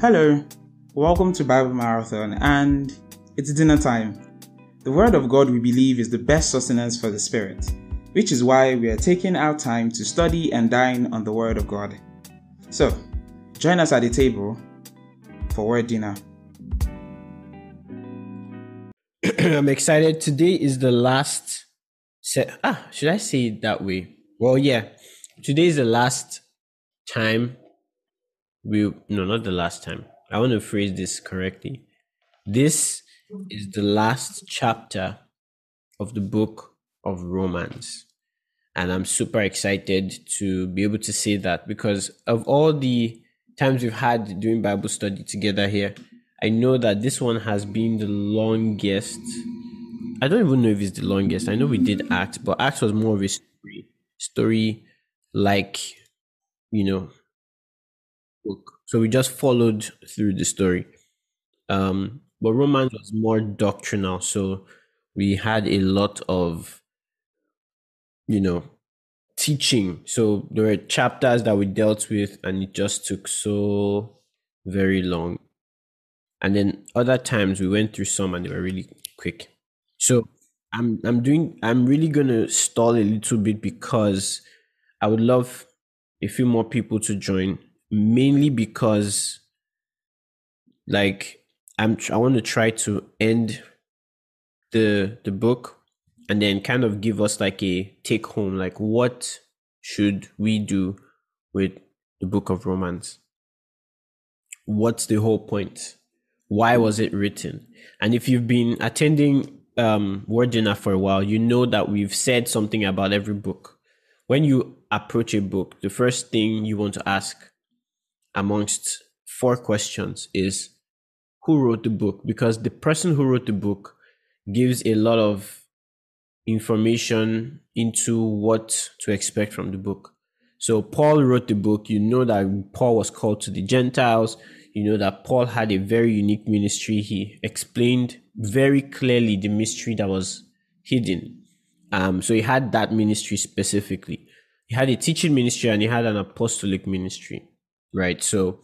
Hello, welcome to Bible Marathon, and it's dinner time. The Word of God, we believe, is the best sustenance for the Spirit, which is why we are taking our time to study and dine on the Word of God. So, join us at the table for Word Dinner. I'm excited. Today is the last. Ah, should I say it that way? Well, yeah. Today is the last time we no not the last time. I want to phrase this correctly. This is the last chapter of the book of romans. And i'm super excited to be able to say that because of all the times we've had doing bible study together here i know that this one has been the longest. I don't even know if it's the longest. I know we did acts but acts was more of a story story like you know book. So we just followed through the story. Um, but Romans was more doctrinal. So we had a lot of, you know, teaching. So there were chapters that we dealt with, and it just took so very long. And then other times we went through some and they were really quick. So I'm I'm doing I'm really gonna stall a little bit because I would love a few more people to join mainly because like I'm I want to try to end the the book and then kind of give us like a take home like what should we do with the book of Romans? What's the whole point? Why was it written? And if you've been attending um Word Dinner for a while, you know that we've said something about every book. When you approach a book, the first thing you want to ask amongst four questions is who wrote the book because the person who wrote the book gives a lot of information into what to expect from the book. So Paul wrote the book. You know that Paul was called to the Gentiles. You know that Paul had a very unique ministry. He explained very clearly the mystery that was hidden. Um, so he had that ministry specifically. He had a teaching ministry and he had an apostolic ministry right? So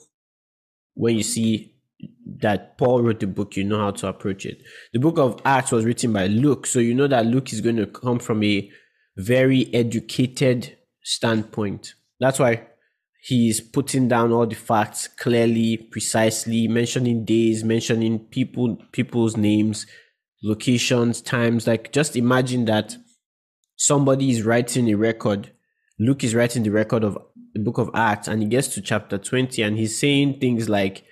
when you see that Paul wrote the book, you know how to approach it. The book of Acts was written by Luke, so you know that Luke is going to come from a very educated standpoint. That's why he's putting down all the facts clearly, precisely, mentioning days, mentioning people, people's names, locations, times. Like just imagine that somebody is writing a record. Luke is writing the record of the book of Acts and he gets to chapter 20 and he's saying things like,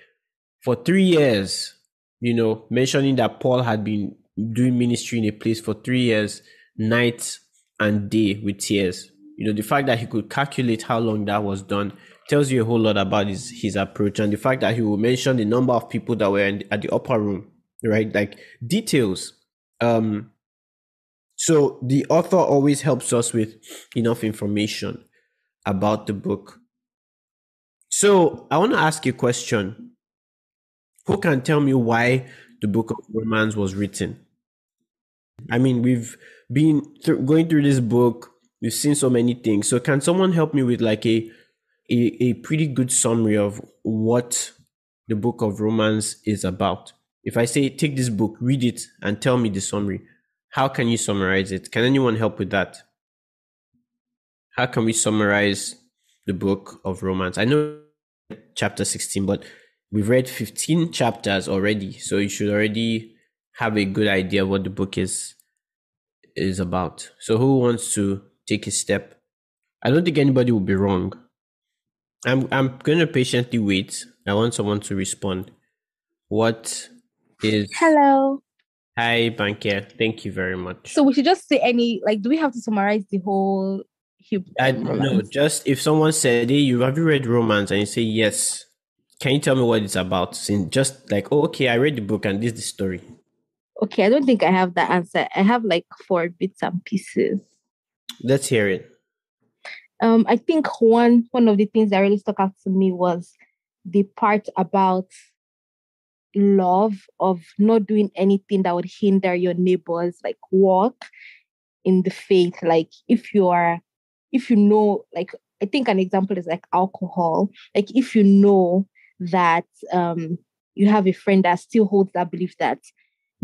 for three years, you know, mentioning that Paul had been doing ministry in a place for three years, night and day with tears. You know, the fact that he could calculate how long that was done tells you a whole lot about his, his approach. And the fact that he will mention the number of people that were in, at the upper room, right? Like details. Um, so the author always helps us with enough information about the book. So I want to ask you a question. Who can tell me why the book of Romans was written? I mean, we've been th- going through this book, we've seen so many things. So can someone help me with like a, a a pretty good summary of what the book of Romans is about? If I say take this book, read it and tell me the summary, how can you summarize it? Can anyone help with that? How can we summarize the book of Romans? I know chapter 16, but we've read 15 chapters already, so you should already have a good idea what the book is is about. So who wants to take a step? I don't think anybody will be wrong. I'm I'm going to patiently wait. I want someone to respond. What is Hello. Hi, Bankia. Thank you very much. So we should just say any like do we have to summarize the whole I, no, just if someone said, "Hey, you have you read Romans? and you say yes, can you tell me what it's about? Since just like, oh, okay, I read the book and this is the story. Okay, I don't think I have the answer. I have like four bits and pieces. Let's hear it. Um, I think one one of the things that really stuck out to me was the part about love of not doing anything that would hinder your neighbors like walk in the faith like if you are if you know, like, I think an example is like alcohol. Like, if you know that um, you have a friend that still holds that belief that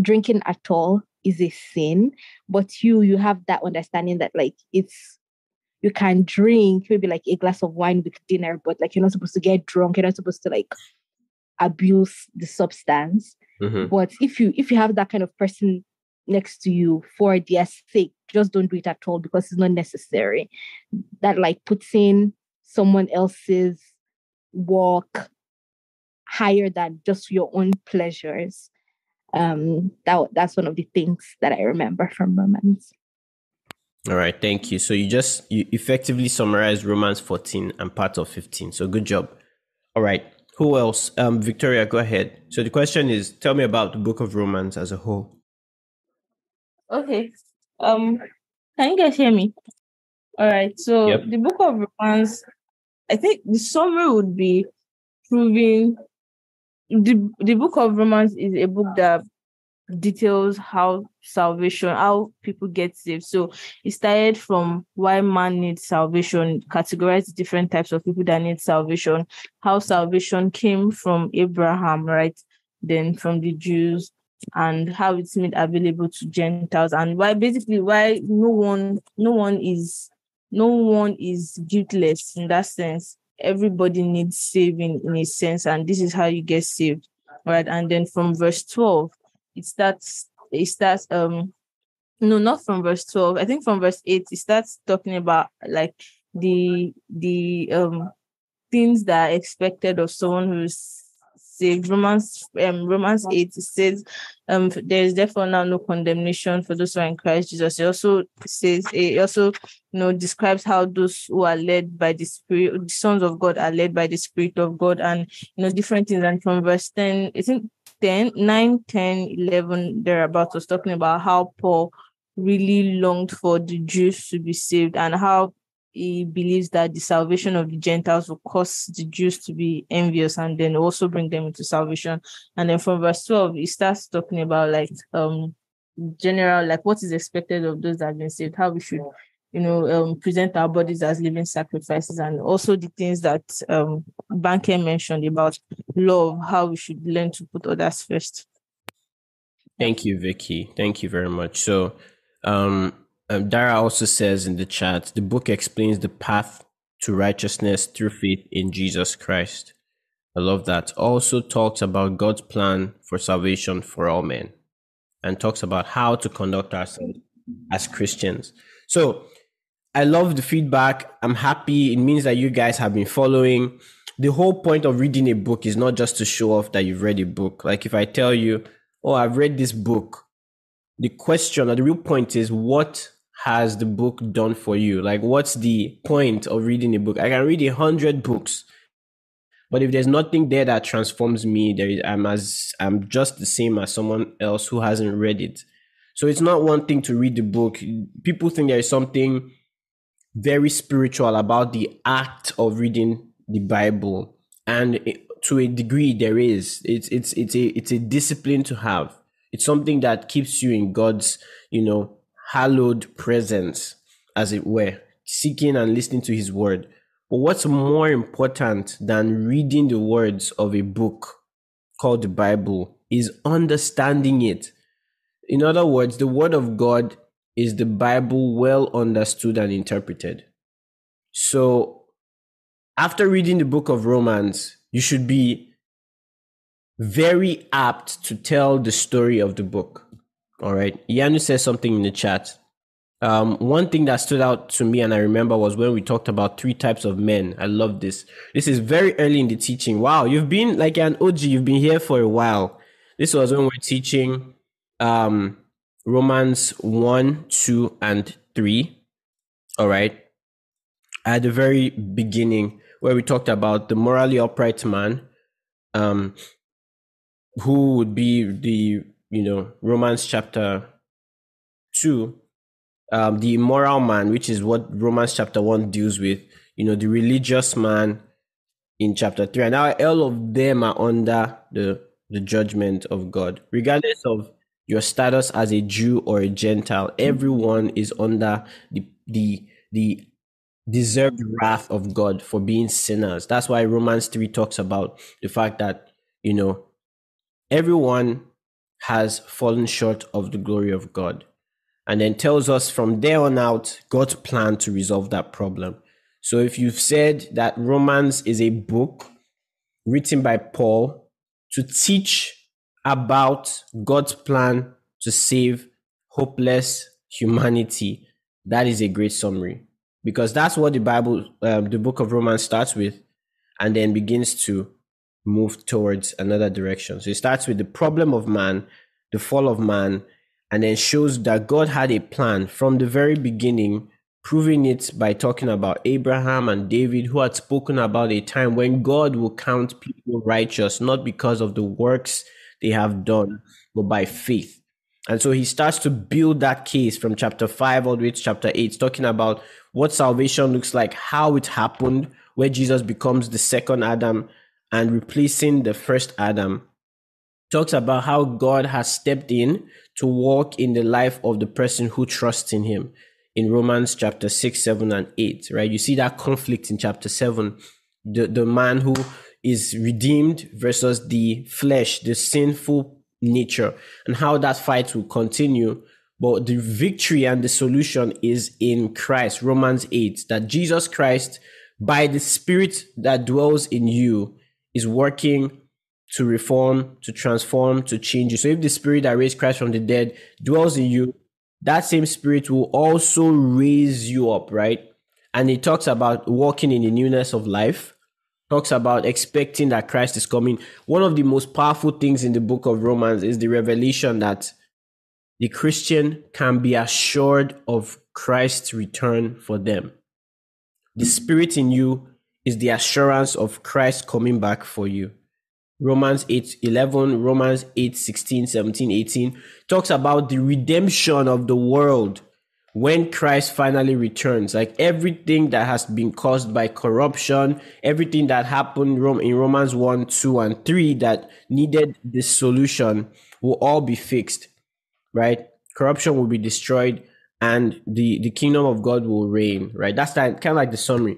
drinking at all is a sin, but you you have that understanding that like it's you can drink maybe like a glass of wine with dinner, but like you're not supposed to get drunk. You're not supposed to like abuse the substance. Mm-hmm. But if you if you have that kind of person next to you for their sake, just don't do it at all because it's not necessary. That like puts in someone else's work higher than just your own pleasures. Um, that that's one of the things that I remember from Romans. All right, thank you. So you just you effectively summarized Romans 14 and part of 15. So good job. All right. Who else? Um, Victoria, go ahead. So the question is, tell me about the book of Romans as a whole. Okay. Um, can you guys hear me? All right. So yep. the book of Romans, I think the summary would be proving the the book of Romans is a book that details how salvation, how people get saved. So it started from why man needs salvation, categorized different types of people that need salvation, how salvation came from Abraham, right? Then from the Jews, and how it's made available to Gentiles, and why basically why no one, no one is no one is guiltless in that sense. Everybody needs saving in a sense, and this is how you get saved. Right. And then from verse 12, it starts it starts um no not from verse 12 i think from verse 8 it starts talking about like the the um things that are expected of someone who's saved romans um romans 8 it says um there is therefore now no condemnation for those who are in christ jesus. It also says it also you know describes how those who are led by the spirit the sons of god are led by the spirit of god and you know different things. And from verse 10 i think 10, 9, 10, 11, thereabouts was talking about how Paul really longed for the Jews to be saved and how he believes that the salvation of the Gentiles will cause the Jews to be envious and then also bring them into salvation. And then from verse 12, he starts talking about like um general, like what is expected of those that have been saved, how we should you know, um, present our bodies as living sacrifices, and also the things that um, Banker mentioned about love, how we should learn to put others first. Thank you, Vicky. Thank you very much. So, um, um, Dara also says in the chat, the book explains the path to righteousness through faith in Jesus Christ. I love that. Also talks about God's plan for salvation for all men and talks about how to conduct ourselves as Christians. So I love the feedback. I'm happy. It means that you guys have been following. The whole point of reading a book is not just to show off that you've read a book. Like if I tell you, oh, I've read this book, the question or the real point is what has the book done for you? Like what's the point of reading a book? I can read a hundred books. But if there's nothing there that transforms me, there is I'm as I'm just the same as someone else who hasn't read it. So it's not one thing to read the book. People think there is something very spiritual about the act of reading the Bible, and to a degree, there is. It's it's it's a it's a discipline to have. It's something that keeps you in God's you know hallowed presence, as it were, seeking and listening to His word. But what's more important than reading the words of a book called the Bible is understanding it. In other words, the word of God is the Bible well understood and interpreted? So, after reading the book of Romans, you should be very apt to tell the story of the book. All right. Yanu says something in the chat. Um, one thing that stood out to me and I remember was when we talked about three types of men. I love this. This is very early in the teaching. Wow, you've been like an OG, you've been here for a while. This was when we're teaching um, Romans 1, 2, and 3. All right. At the very beginning, where we talked about the morally upright man, um, who would be the, you know, Romans chapter 2, um, the immoral man, which is what Romans chapter 1 deals with, you know, the religious man in chapter 3. And now all of them are under the, the judgment of God, regardless of your status as a Jew or a Gentile, everyone is under the the the deserve the wrath of God for being sinners. That's why Romans 3 talks about the fact that, you know, everyone has fallen short of the glory of God. And then tells us from there on out God's plan to resolve that problem. So if you've said that Romans is a book written by Paul to teach about God's plan to save hopeless humanity, that is a great summary because that's what the Bible, um, the book of Romans starts with, and then begins to move towards another direction. So it starts with the problem of man, the fall of man, and then shows that God had a plan from the very beginning, proving it by talking about Abraham and David, who had spoken about a time when God will count people righteous, not because of the works they have done, but by faith. And so he starts to build that case from chapter 5 all the way to chapter 8, talking about what salvation looks like, how it happened, where Jesus becomes the second Adam and replacing the first Adam. Talks about how God has stepped in to walk in the life of the person who trusts in him in Romans chapter 6, 7, and 8, right? You see that conflict in chapter 7. The, the man who is redeemed versus the flesh, the sinful nature, and how that fight will continue. But the victory and the solution is in Christ, Romans 8, that Jesus Christ, by the Spirit that dwells in you, is working to reform, to transform, to change you. So if the Spirit that raised Christ from the dead dwells in you, that same Spirit will also raise you up, right? And he talks about walking in the newness of life talks about expecting that Christ is coming. One of the most powerful things in the book of Romans is the revelation that the Christian can be assured of Christ's return for them. The spirit in you is the assurance of Christ coming back for you. Romans 8 11, Romans 8 16, 17, 18 talks about the redemption of the world when Christ finally returns, like everything that has been caused by corruption, everything that happened in Romans 1, 2, and 3 that needed this solution will all be fixed, right? Corruption will be destroyed and the, the kingdom of God will reign, right? That's that, kind of like the summary.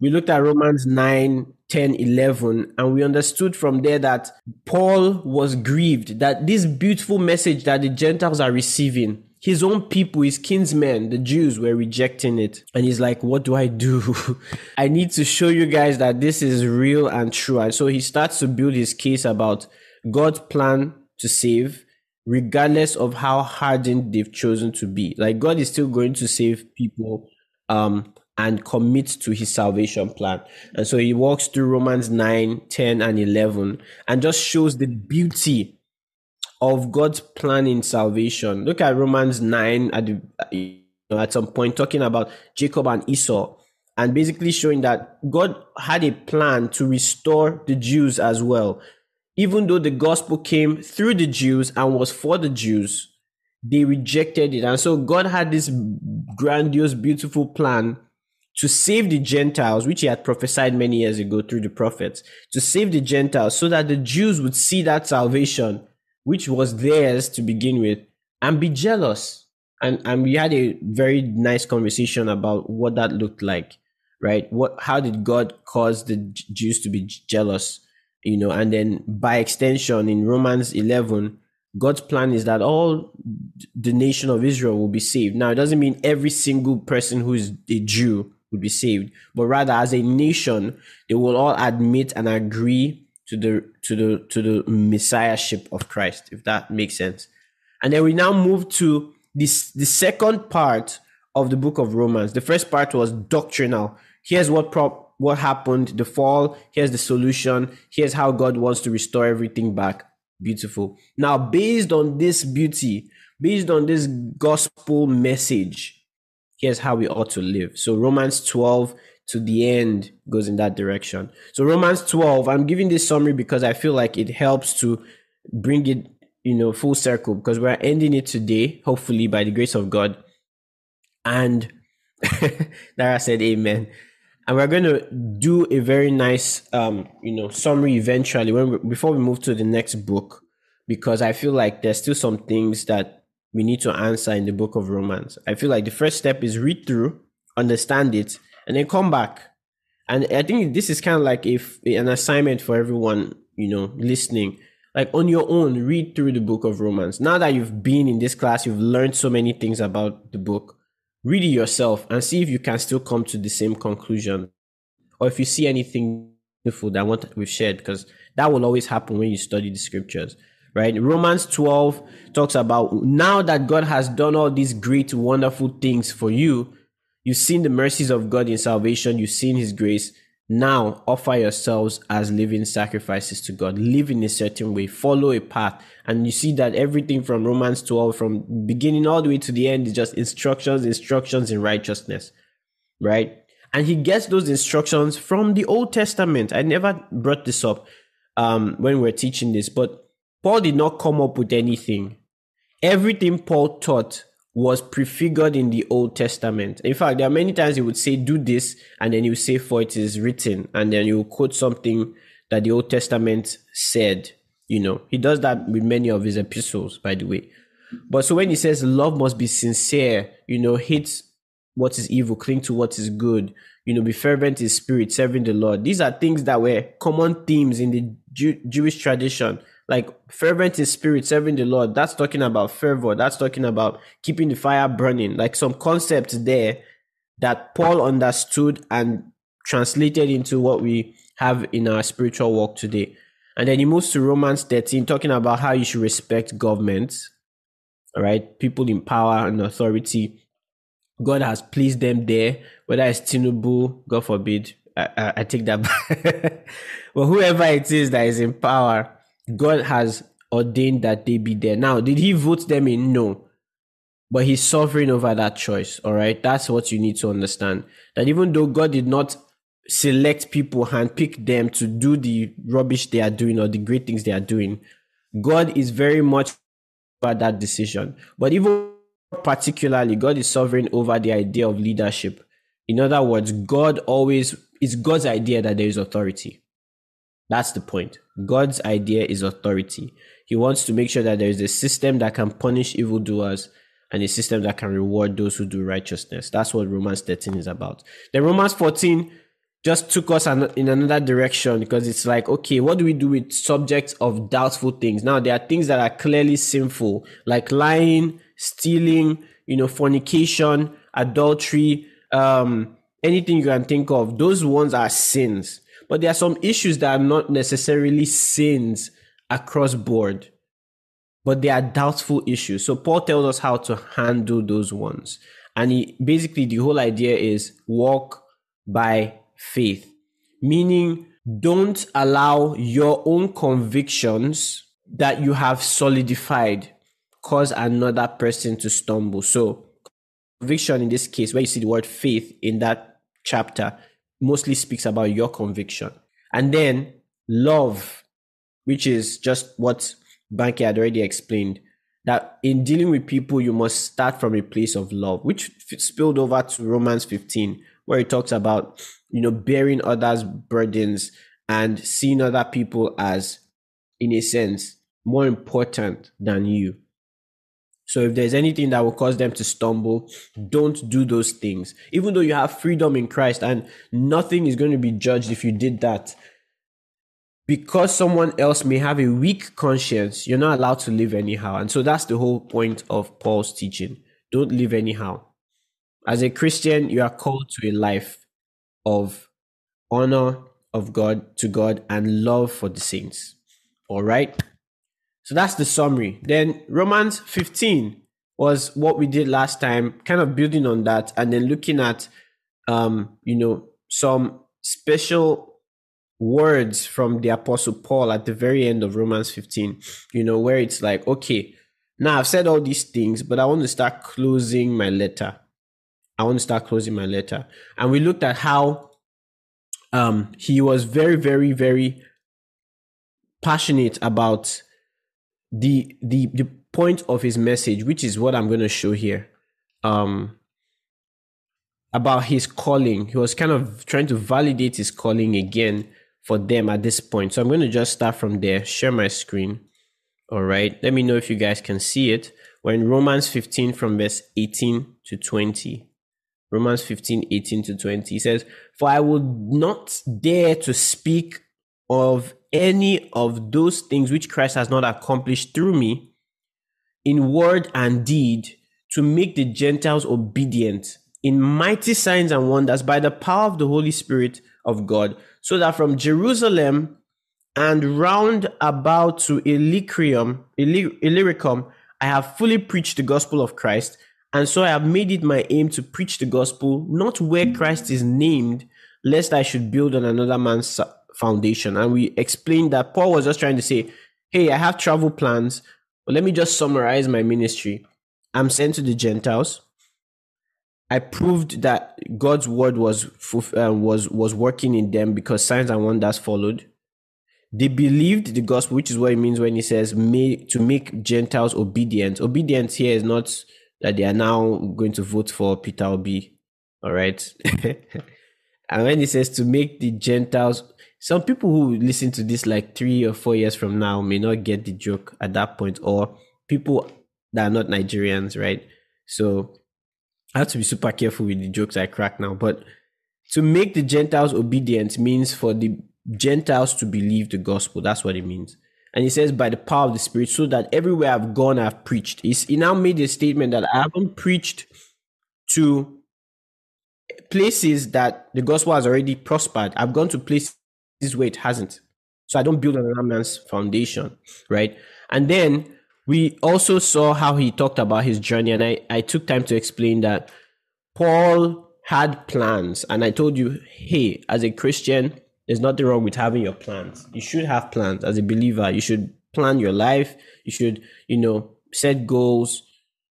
We looked at Romans 9, 10, 11, and we understood from there that Paul was grieved that this beautiful message that the Gentiles are receiving, his own people, his kinsmen, the Jews were rejecting it. And he's like, what do I do? I need to show you guys that this is real and true. And so he starts to build his case about God's plan to save, regardless of how hardened they've chosen to be. Like God is still going to save people um, and commit to his salvation plan. And so he walks through Romans 9, 10, and 11 and just shows the beauty of God's plan in salvation. Look at Romans 9 at, the, at some point talking about Jacob and Esau and basically showing that God had a plan to restore the Jews as well. Even though the gospel came through the Jews and was for the Jews, they rejected it. And so God had this grandiose, beautiful plan to save the Gentiles, which he had prophesied many years ago through the prophets, to save the Gentiles so that the Jews would see that salvation which was theirs to begin with, and be jealous. And and we had a very nice conversation about what that looked like, right? What how did God cause the Jews to be jealous? You know, and then by extension in Romans 11, God's plan is that all the nation of Israel will be saved. Now, it doesn't mean every single person who is a Jew would be saved, but rather as a nation, they will all admit and agree to the to the to the messiahship of Christ, if that makes sense. And then we now move to this the second part of the book of Romans. The first part was doctrinal. Here's what prop what happened, the fall, here's the solution, here's how God wants to restore everything back. Beautiful. Now, based on this beauty, based on this gospel message, here's how we ought to live. So Romans 12 to the end goes in that direction. So Romans 12, I'm giving this summary because I feel like it helps to bring it, you know, full circle because we're ending it today, hopefully by the grace of God. And Dara said amen. And we're going to do a very nice um, you know, summary eventually when we, before we move to the next book because I feel like there's still some things that we need to answer in the book of Romans. I feel like the first step is read through, understand it, and then come back. And I think this is kind of like if an assignment for everyone, you know, listening. Like on your own, read through the book of Romans. Now that you've been in this class, you've learned so many things about the book. Read it yourself and see if you can still come to the same conclusion, or if you see anything beautiful that what we've shared, because that will always happen when you study the scriptures right? Romans 12 talks about now that God has done all these great, wonderful things for you, you've seen the mercies of God in salvation, you've seen his grace. Now offer yourselves as living sacrifices to God. Live in a certain way, follow a path. And you see that everything from Romans 12, from beginning all the way to the end, is just instructions, instructions in righteousness, right? And he gets those instructions from the Old Testament. I never brought this up um, when we we're teaching this, but Paul did not come up with anything. Everything Paul taught was prefigured in the Old Testament. In fact, there are many times he would say, Do this, and then he would say, For it is written, and then he would quote something that the Old Testament said. You know, he does that with many of his epistles, by the way. But so when he says love must be sincere, you know, hate what is evil, cling to what is good, you know, be fervent in spirit, serving the Lord. These are things that were common themes in the Jew- Jewish tradition like fervent in spirit, serving the Lord. That's talking about fervor. That's talking about keeping the fire burning. Like some concepts there that Paul understood and translated into what we have in our spiritual walk today. And then he moves to Romans 13, talking about how you should respect governments, all right? People in power and authority. God has pleased them there, whether it's Tinubu, God forbid, I, I, I take that back. but whoever it is that is in power, God has ordained that they be there. Now, did he vote them in? No. But he's sovereign over that choice. All right. That's what you need to understand. That even though God did not select people and pick them to do the rubbish they are doing or the great things they are doing, God is very much about that decision. But even particularly, God is sovereign over the idea of leadership. In other words, God always, it's God's idea that there is authority. That's the point. God's idea is authority. He wants to make sure that there is a system that can punish evildoers and a system that can reward those who do righteousness. That's what Romans 13 is about. Then Romans 14 just took us in another direction because it's like, okay, what do we do with subjects of doubtful things? Now, there are things that are clearly sinful, like lying, stealing, you know, fornication, adultery, um, anything you can think of. Those ones are sins. But there are some issues that are not necessarily sins across board, but they are doubtful issues. So Paul tells us how to handle those ones. And he, basically, the whole idea is walk by faith, meaning don't allow your own convictions that you have solidified cause another person to stumble. So, conviction in this case, where you see the word faith in that chapter, mostly speaks about your conviction. And then love, which is just what Banky had already explained, that in dealing with people, you must start from a place of love, which spilled over to Romans 15, where it talks about, you know, bearing others' burdens and seeing other people as, in a sense, more important than you. So if there's anything that will cause them to stumble, don't do those things. Even though you have freedom in Christ and nothing is going to be judged if you did that. Because someone else may have a weak conscience, you're not allowed to live anyhow. And so that's the whole point of Paul's teaching. Don't live anyhow. As a Christian, you are called to a life of honor of God to God and love for the saints. All right. So that's the summary. Then Romans 15 was what we did last time, kind of building on that and then looking at um, you know, some special words from the apostle Paul at the very end of Romans 15, you know, where it's like, okay, now I've said all these things, but I want to start closing my letter. I want to start closing my letter. And we looked at how um he was very, very, very passionate about the the the point of his message, which is what I'm going to show here, um, about his calling. He was kind of trying to validate his calling again for them at this point. So I'm going to just start from there. Share my screen. All right. Let me know if you guys can see it. We're in Romans 15 from verse 18 to 20. Romans 15, 18 to 20. He says, For I would not dare to speak of any of those things which Christ has not accomplished through me in word and deed to make the Gentiles obedient in mighty signs and wonders by the power of the Holy Spirit of God, so that from Jerusalem and round about to Illyricum, Illyricum, I have fully preached the gospel of Christ. And so I have made it my aim to preach the gospel, not where Christ is named, lest I should build on another man's foundation. And we explained that Paul was just trying to say, hey, I have travel plans, but let me just summarize my ministry. I'm sent to the Gentiles. I proved that God's word was uh, was was working in them because signs and wonders followed. They believed the gospel, which is what it means when he says "may to make Gentiles obedient." Obedience here is not that they are now going to vote for Peter Obi. All right. and when he says to make the Gentiles some people who listen to this like three or four years from now may not get the joke at that point, or people that are not Nigerians, right? So I have to be super careful with the jokes I crack now. But to make the Gentiles obedient means for the Gentiles to believe the gospel. That's what it means. And he says, by the power of the Spirit, so that everywhere I've gone, I've preached. He's, he now made a statement that I haven't preached to places that the gospel has already prospered. I've gone to places this way it hasn't. So I don't build on another man's foundation, right? And then we also saw how he talked about his journey, and I, I took time to explain that Paul had plans, and I told you, hey, as a Christian, there's nothing wrong with having your plans. You should have plans as a believer. You should plan your life. You should, you know, set goals,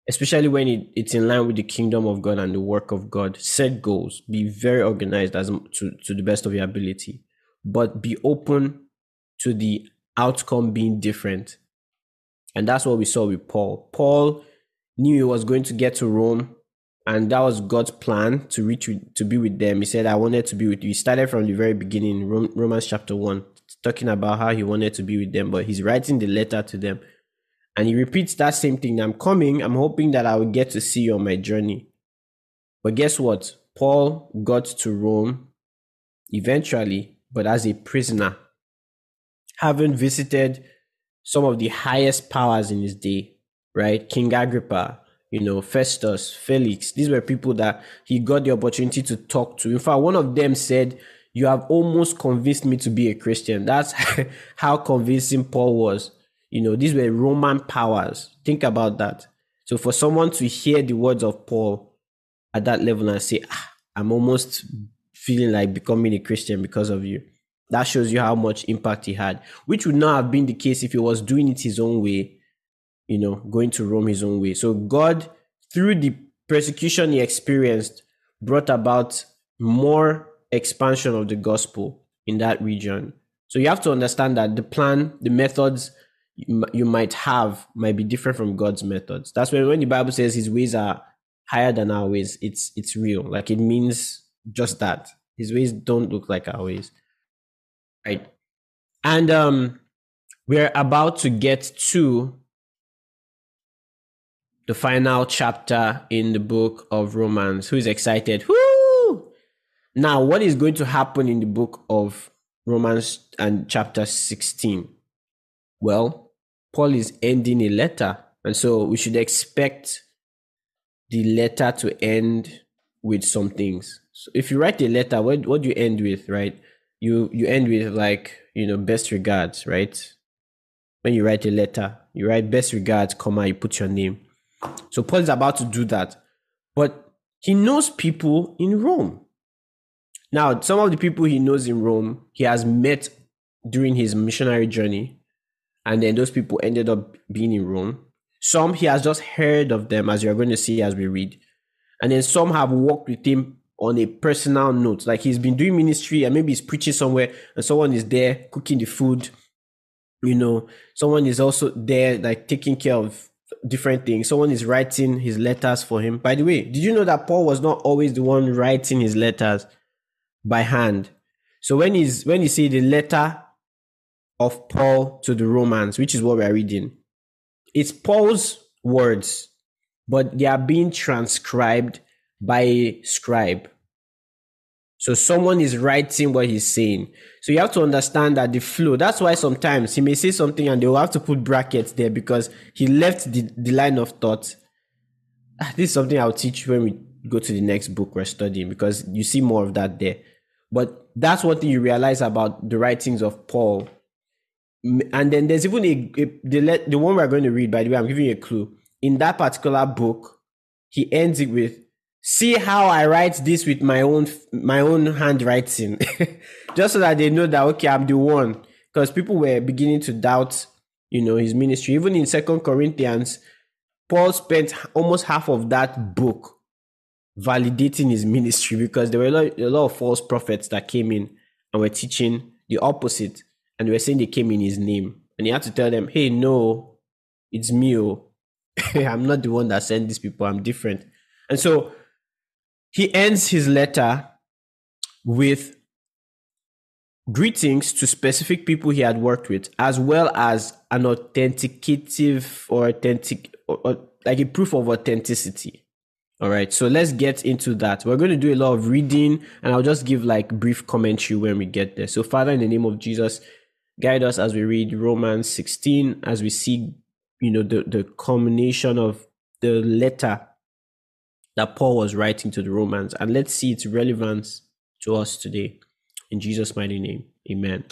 especially when it, it's in line with the kingdom of God and the work of God. Set goals. Be very organized as to, to the best of your ability but be open to the outcome being different. And that's what we saw with Paul. Paul knew he was going to get to Rome, and that was God's plan to reach to be with them. He said, "I wanted to be with you." He started from the very beginning, Romans chapter one, talking about how he wanted to be with them, but he's writing the letter to them, and he repeats that same thing. I'm coming. I'm hoping that I will get to see you on my journey. But guess what? Paul got to Rome eventually, but as a prisoner, having visited some of the highest powers in his day, right? King Agrippa, you know, Festus, Felix. These were people that he got the opportunity to talk to. In fact, one of them said, You have almost convinced me to be a Christian. That's how convincing Paul was. You know, these were Roman powers. Think about that. So for someone to hear the words of Paul at that level and say, ah, I'm almost feeling like becoming a Christian because of you. That shows you how much impact he had, which would not have been the case if he was doing it his own way, you know, going to Rome his own way. So God, through the persecution he experienced, brought about more expansion of the gospel in that region. So you have to understand that the plan, the methods you might have might be different from God's methods. That's when when the Bible says his ways are higher than our ways, it's it's real. Like it means just that. His ways don't look like our ways. Right. And um we're about to get to the final chapter in the book of Romans. Who is excited? Woo! Now, what is going to happen in the book of Romans and chapter 16? Well, Paul is ending a letter, and so we should expect the letter to end with some things. So if you write a letter, what what do you end with, right? You you end with like you know best regards, right? When you write a letter, you write best regards, comma, you put your name. So Paul is about to do that, but he knows people in Rome. Now, some of the people he knows in Rome, he has met during his missionary journey, and then those people ended up being in Rome. Some he has just heard of them, as you're going to see as we read, and then some have walked with him on a personal note. Like he's been doing ministry and maybe he's preaching somewhere and someone is there cooking the food. You know, someone is also there like taking care of different things. Someone is writing his letters for him. By the way, did you know that Paul was not always the one writing his letters by hand? So when he's when you see the letter of Paul to the Romans, which is what we are reading, it's Paul's words, but they are being transcribed by scribe. So someone is writing what he's saying. So you have to understand that the flow. That's why sometimes he may say something and they will have to put brackets there because he left the, the line of thought. Ah, this is something I'll teach when we go to the next book we're studying because you see more of that there. But that's one thing you realize about the writings of Paul. And then there's even a, a the, the one we're going to read, by the way, I'm giving you a clue. In that particular book, he ends it with see how I write this with my own my own handwriting, just so that they know that okay, I'm the one. Because people were beginning to doubt, you know, his ministry. Even in Second Corinthians, Paul spent almost half of that book validating his ministry because there were a lot, a lot of false prophets that came in and were teaching the opposite, and they were saying they came in his name, and he had to tell them, "Hey, no, it's me. Oh. I'm not the one that sent these people. I'm different." And so he ends his letter with greetings to specific people he had worked with, as well as an authenticative or authentic, or, or, like a proof of authenticity. All right, so let's get into that. We're going to do a lot of reading, and I'll just give like brief commentary when we get there. So, Father, in the name of Jesus, guide us as we read Romans 16, as we see, you know, the, the culmination of the letter that Paul was writing to the Romans. And let's see its relevance to us today. In Jesus' mighty name, amen.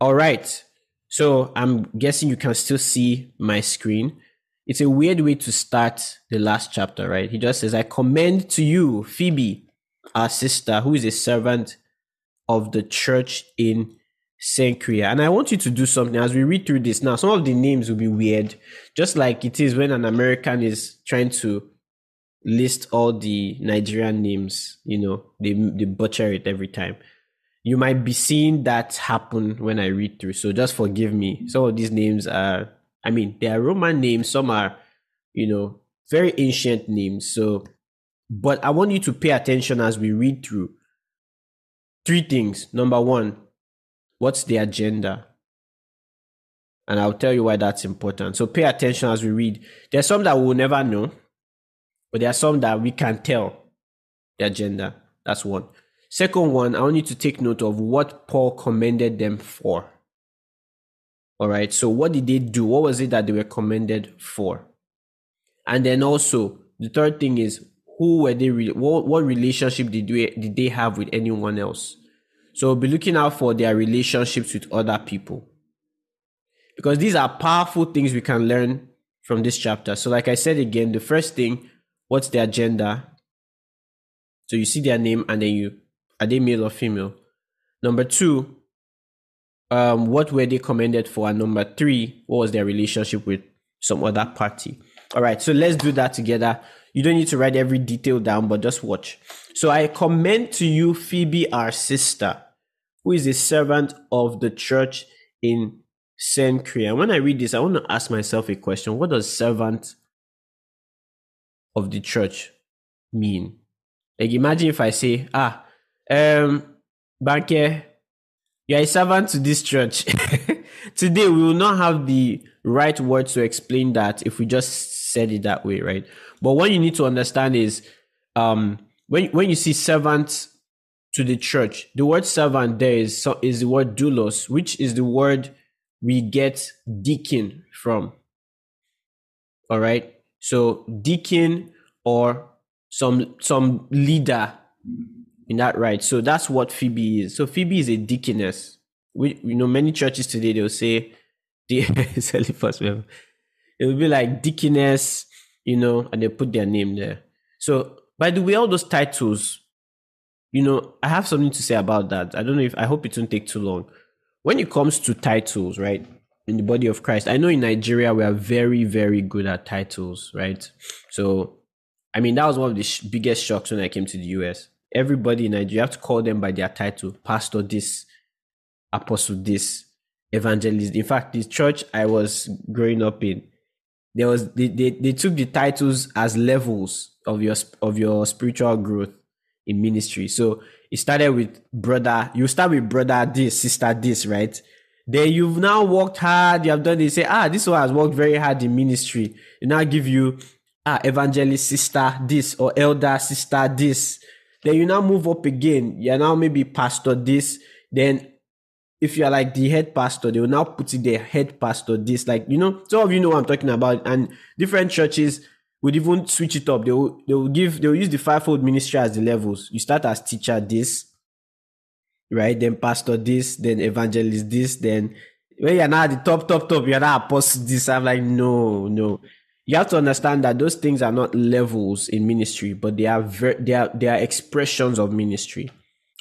All right. So I'm guessing you can still see my screen. It's a weird way to start the last chapter, right? He just says, I commend to you, Phoebe, our sister, who is a servant of the church in Cenchrea. And I want you to do something as we read through this now. Some of the names will be weird, just like it is when an American is trying to list all the Nigerian names, you know, they, they butcher it every time. You might be seeing that happen when I read through. So just forgive me. Some of these names are, I mean, they are Roman names. Some are, you know, very ancient names. So, but I want you to pay attention as we read through. Three things. Number one, what's the agenda? And I'll tell you why that's important. So pay attention as we read. There's some that we'll never know but there are some that we can tell their gender. That's one. Second one, I want you to take note of what Paul commended them for. All right. So what did they do? What was it that they were commended for? And then also the third thing is who were they? Re- what, what relationship did they did they have with anyone else? So be looking out for their relationships with other people, because these are powerful things we can learn from this chapter. So, like I said again, the first thing what's their gender. So you see their name and then you are they male or female. Number two, um, what were they commended for? And number three, what was their relationship with some other party? All right, so let's do that together. You don't need to write every detail down, but just watch. So I commend to you Phoebe, our sister, who is a servant of the church in Cenchrea. When I read this, I want to ask myself a question. What does servant of the church mean? Like imagine if I say, ah, um, Banke, you're a servant to this church. Today we will not have the right words to explain that if we just said it that way, right? But what you need to understand is um when when you see servant to the church, the word servant there is is the word doulos, which is the word we get deacon from. All right. So deacon or some some leader in that right. So that's what Phoebe is. So Phoebe is a deaconess. We you know many churches today they'll say the it will be like deaconess, you know, and they put their name there. So by the way, all those titles, you know, I have something to say about that. I don't know if I hope it won't take too long. When it comes to titles, right? In the body of Christ. I know in Nigeria we are very, very good at titles, right? So, I mean, that was one of the sh- biggest shocks when I came to the US. Everybody in Nigeria, you have to call them by their title Pastor this, Apostle this, Evangelist. In fact, the church I was growing up in, there was they, they, they took the titles as levels of your of your spiritual growth in ministry. So it started with brother. You start with brother this, sister this, right? Then you've now worked hard, you have done, they say, ah, this one has worked very hard in ministry. They now give you ah, evangelist sister this or elder sister this. Then you now move up again. You're now maybe pastor this. Then if you're like the head pastor, they will now put it there, head pastor this. Like, you know, some of you know what I'm talking about. And different churches would even switch it up. They will, they will give, they will use the fivefold ministry as the levels. You start as teacher this, right? Then pastor this, then evangelist this, then when you're now at the top, top, top, you're now apostle this. I'm like, no, no. You have to understand that those things are not levels in ministry, but they are ver- they are they are expressions of ministry.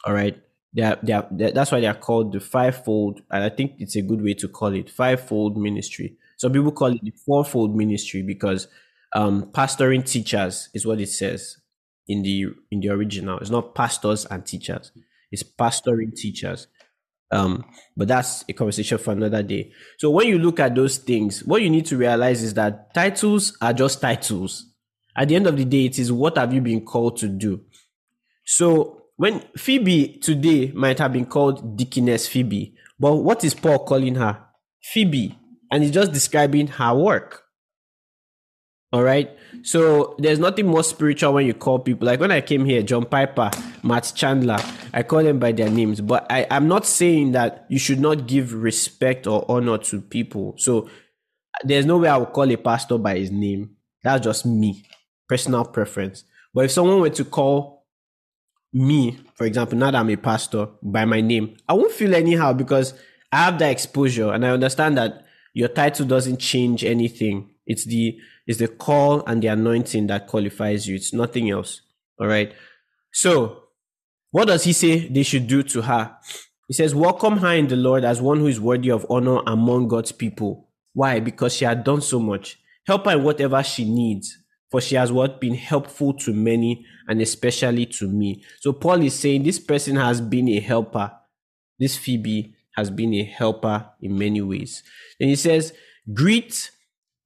All right. They are, they are, they, that's why they are called the fivefold, and I think it's a good way to call it fivefold ministry. Some people call it the fourfold ministry because um, pastoring teachers is what it says in the in the original. It's not pastors and teachers; it's pastoring teachers. Um, but that's a conversation for another day. So when you look at those things, what you need to realize is that titles are just titles. At the end of the day, it is what have you been called to do. So when Phoebe today might have been called Deaconess Phoebe, but what is Paul calling her? Phoebe. And he's just describing her work. All right. So there's nothing more spiritual when you call people. Like when I came here, John Piper, Matt Chandler, I call them by their names. But I, I'm not saying that you should not give respect or honor to people. So there's no way I would call a pastor by his name. That's just me, personal preference. But if someone were to call me, for example, now that I'm a pastor by my name, I won't feel anyhow because I have that exposure and I understand that your title doesn't change anything. It's the it's the call and the anointing that qualifies you. It's nothing else. All right. So, what does he say they should do to her? He says, Welcome her in the Lord as one who is worthy of honor among God's people. Why? Because she had done so much. Help her in whatever she needs for she has what been helpful to many and especially to me. So Paul is saying this person has been a helper. This Phoebe has been a helper in many ways. And he says, Greet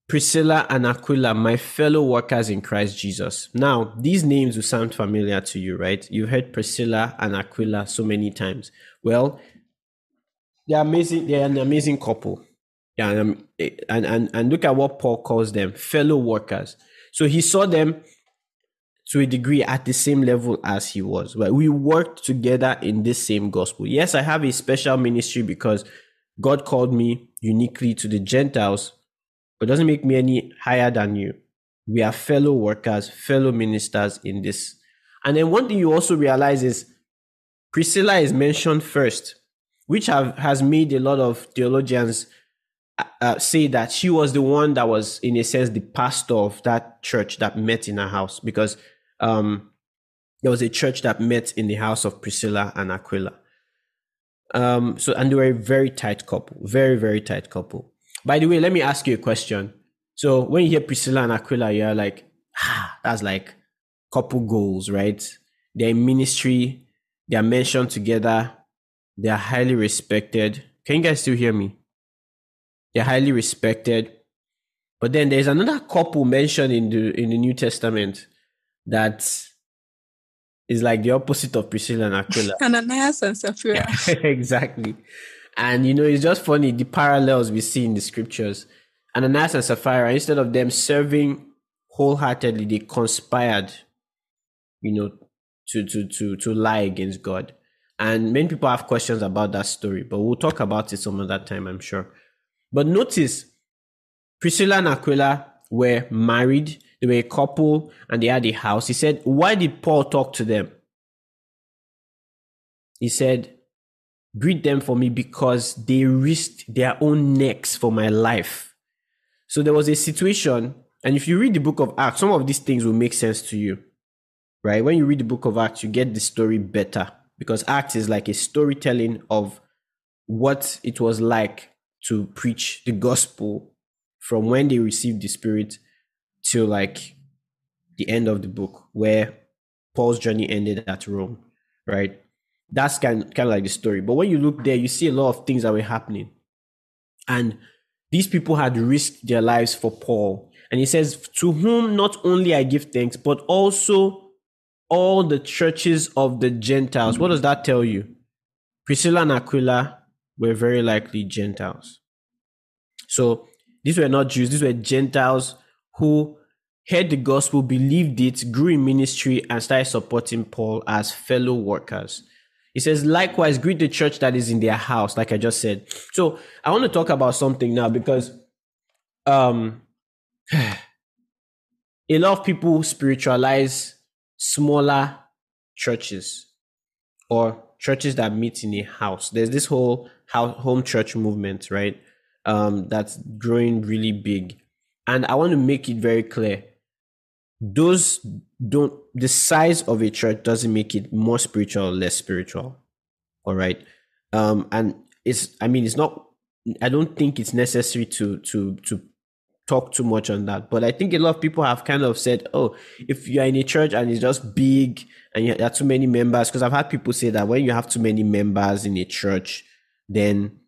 Priscilla and Aquila, my fellow workers in Christ Jesus. Now, these names will sound familiar to you, right? You've heard Priscilla and Aquila so many times. Well, they're amazing, they're an amazing couple. Yeah, um, and, and, and look at what Paul calls them fellow workers. So he saw them to a degree at the same level as he was. Right? We worked together in this same gospel. Yes, I have a special ministry because God called me uniquely to the Gentiles, but doesn't make me any higher than you. We are fellow workers, fellow ministers in this. And then one thing you also realize is Priscilla is mentioned first, which have, has made a lot of theologians uh, uh, say that she was the one that was, in a sense, the pastor of that church that met in her house because um, there was a church that met in the house of Priscilla and Aquila. Um, so, and they were a very tight couple, very, very tight couple. By the way, let me ask you a question. So, when you hear Priscilla and Aquila, you're like, ah, that's like couple goals, right? They're in ministry, they are mentioned together, they are highly respected. Can you guys still hear me? They're highly respected. But then there's another couple mentioned in the in the New Testament that is like the opposite of Priscilla and Aquila. Ananias and Sapphira. exactly. And you know, it's just funny the parallels we see in the scriptures. And Ananias and Sapphira, instead of them serving wholeheartedly, they conspired, you know, to to to to lie against God. And many people have questions about that story, but we'll talk about it some other time, I'm sure. But notice, Priscilla and Aquila were married, they were a couple, and they had a house. He said, Why did Paul talk to them? He said, Greet them for me because they risked their own necks for my life. So there was a situation, and if you read the book of Acts, some of these things will make sense to you, right? When you read the book of Acts, you get the story better because Acts is like a storytelling of what it was like to preach the gospel from when they received the spirit till like the end of the book where Paul's journey ended at Rome, right? That's kind, kind of like the story. But when you look there, you see a lot of things that were happening. And these people had risked their lives for Paul. And he says, To whom not only I give thanks, but also all the churches of the Gentiles. What does that tell you? Priscilla and Aquila were very likely Gentiles. So these were not Jews, these were Gentiles who heard the gospel, believed it, grew in ministry, and started supporting Paul as fellow workers. He says, likewise, greet the church that is in their house, like I just said. So I want to talk about something now because um a lot of people spiritualize smaller churches or churches that meet in a house. There's this whole house, home church movement, right? Um, that's growing really big. And I want to make it very clear. Those don't the size of a church doesn't make it more spiritual or less spiritual. All right. Um, and it's I mean it's not I don't think it's necessary to to to talk too much on that. But I think a lot of people have kind of said, oh, if you're in a church and it's just big and you have too many members, because I've had people say that when you have too many members in a church, then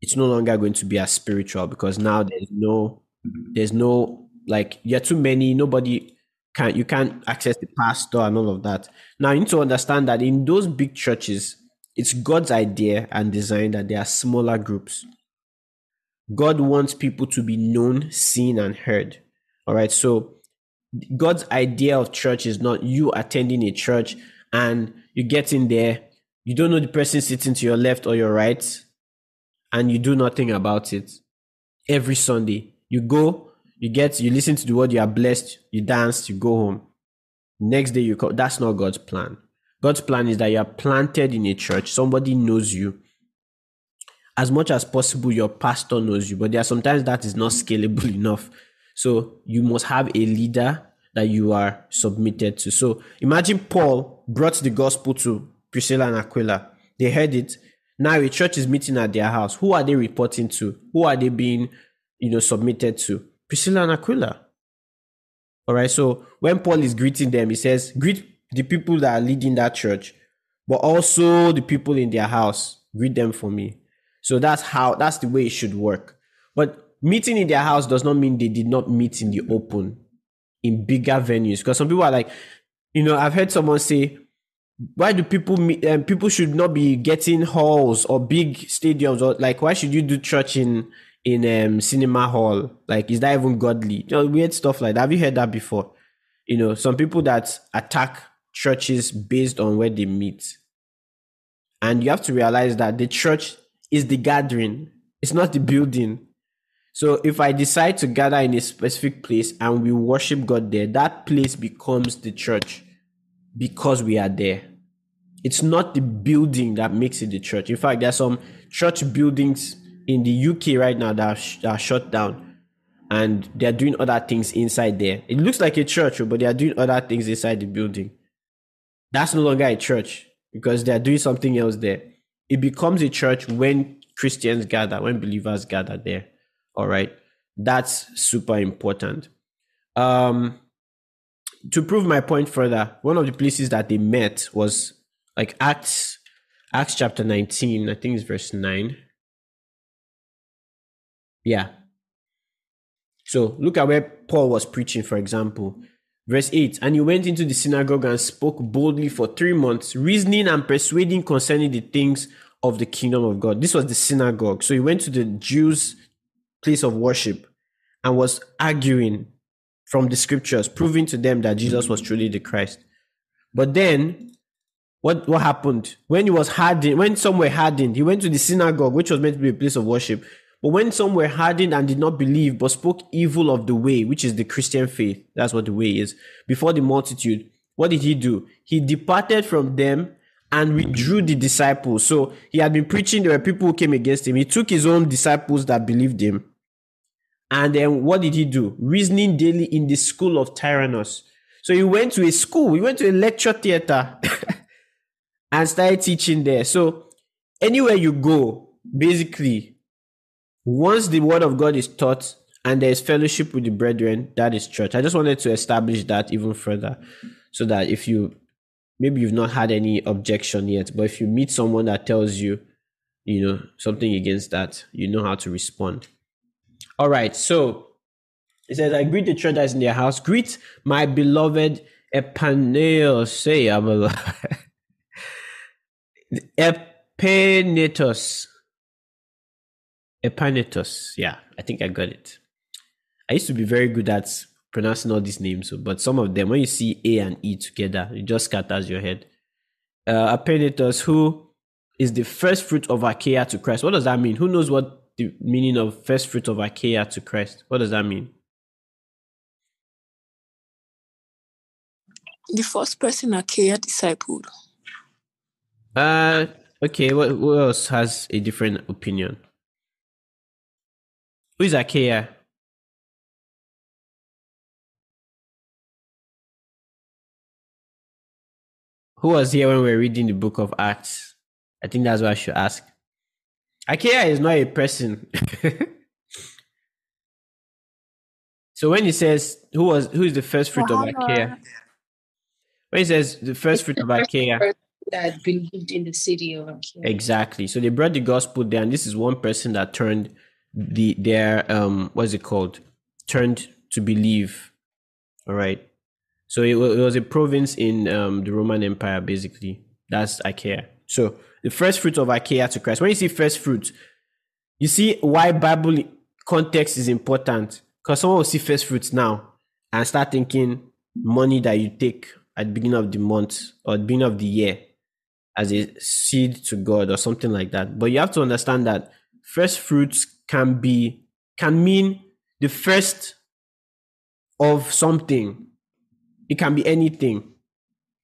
it's no longer going to be as spiritual because now there's no, there's no, like, you're too many, nobody can, you can't access the pastor and all of that. Now you need to understand that in those big churches, it's God's idea and design that there are smaller groups God wants people to be known, seen, and heard. All right. So God's idea of church is not you attending a church and you get in there, you don't know the person sitting to your left or your right, and you do nothing about it. Every Sunday, you go, you get, you listen to the word, you are blessed, you dance, you go home. Next day, you come. That's not God's plan. God's plan is that you are planted in a church, somebody knows you, as much as possible your pastor knows you but there are sometimes that is not scalable enough. So you must have a leader that you are submitted to. So imagine paul brought the gospel to priscilla and aquila. They heard it. Now a church is meeting at their house. Who are they reporting to? Who are they being you know submitted to priscilla and aquila all right so when paul is greeting them he says greet the people that are leading that church but also the people in their house greet them for me so that's how that's the way it should work. But meeting in their house does not mean they did not meet in the open in bigger venues. Because some people are like, you know, I've heard someone say, why do people meet? Um, people should not be getting halls or big stadiums or like why should you do church in in um cinema hall? Like is that even godly? You know, weird stuff like that. Have you heard that before? You know, some people that attack churches based on where they meet. And you have to realize that the church is the gathering, it's not the building. So if I decide to gather in a specific place and we worship God there, that place becomes the church because we are there. It's not the building that makes it the church. In fact, there are some church buildings in the UK right now that are, sh- are shut down and they're doing other things inside there. It looks like a church, but they are doing other things inside the building. That's no longer a church because they're doing something else there it becomes a church when Christians gather, when believers gather there. All right. That's super important. Um, to prove my point further, one of the places that they met was like Acts, Acts chapter 19, I think it's verse 9. Yeah. So look at where Paul was preaching, for example. Verse 8 And he went into the synagogue and spoke boldly for three months, reasoning and persuading concerning the things of the kingdom of God. This was the synagogue. So he went to the Jews' place of worship and was arguing from the scriptures, proving to them that Jesus was truly the Christ. But then, what, what happened? When he was hardened, when some were hardened, he went to the synagogue, which was meant to be a place of worship. But when some were hardened and did not believe, but spoke evil of the way, which is the Christian faith, that's what the way is, before the multitude, what did he do? He departed from them and withdrew the disciples. So he had been preaching, there were people who came against him. He took his own disciples that believed him. And then what did he do? Reasoning daily in the school of Tyrannus. So he went to a school, he went to a lecture theater and started teaching there. So anywhere you go, basically, once the word of God is taught and there is fellowship with the brethren, that is church. I just wanted to establish that even further so that if you maybe you've not had any objection yet, but if you meet someone that tells you, you know, something against that, you know how to respond. All right, so it says, I greet the church that's in their house. Greet my beloved Epaneos. Say, I'm Epanetos. Epanetos. Yeah, I think I got it. I used to be very good at pronouncing all these names, but some of them, when you see A and E together, it just scatters your head. Uh, Epaphras, who is the first fruit of Achaia to Christ. What does that mean? Who knows what the meaning of first fruit of Achaia to Christ? What does that mean? The first person Achaia discipled. Uh, okay. What, who else has a different opinion? Who is Achaia? Who was here when we were reading the book of Acts? I think that's what I should ask. Achaia is not a person. so when he says who was who is the first fruit of Achaia? When he says the first fruit of Achaia that believed in the city of Achaia. Exactly. So they brought the gospel there, and this is one person that turned the their um what's it called? Turned to believe. All right. So it, it was a province in um, the Roman Empire, basically. That's Achaia. So the first fruit of Achaia to Christ. When you see first fruit, you see why Bible context is important. Because someone will see first fruits now and start thinking money that you take at the beginning of the month or the beginning of the year as a seed to God or something like that. But you have to understand that first fruits can be can mean the first of something. It can be anything,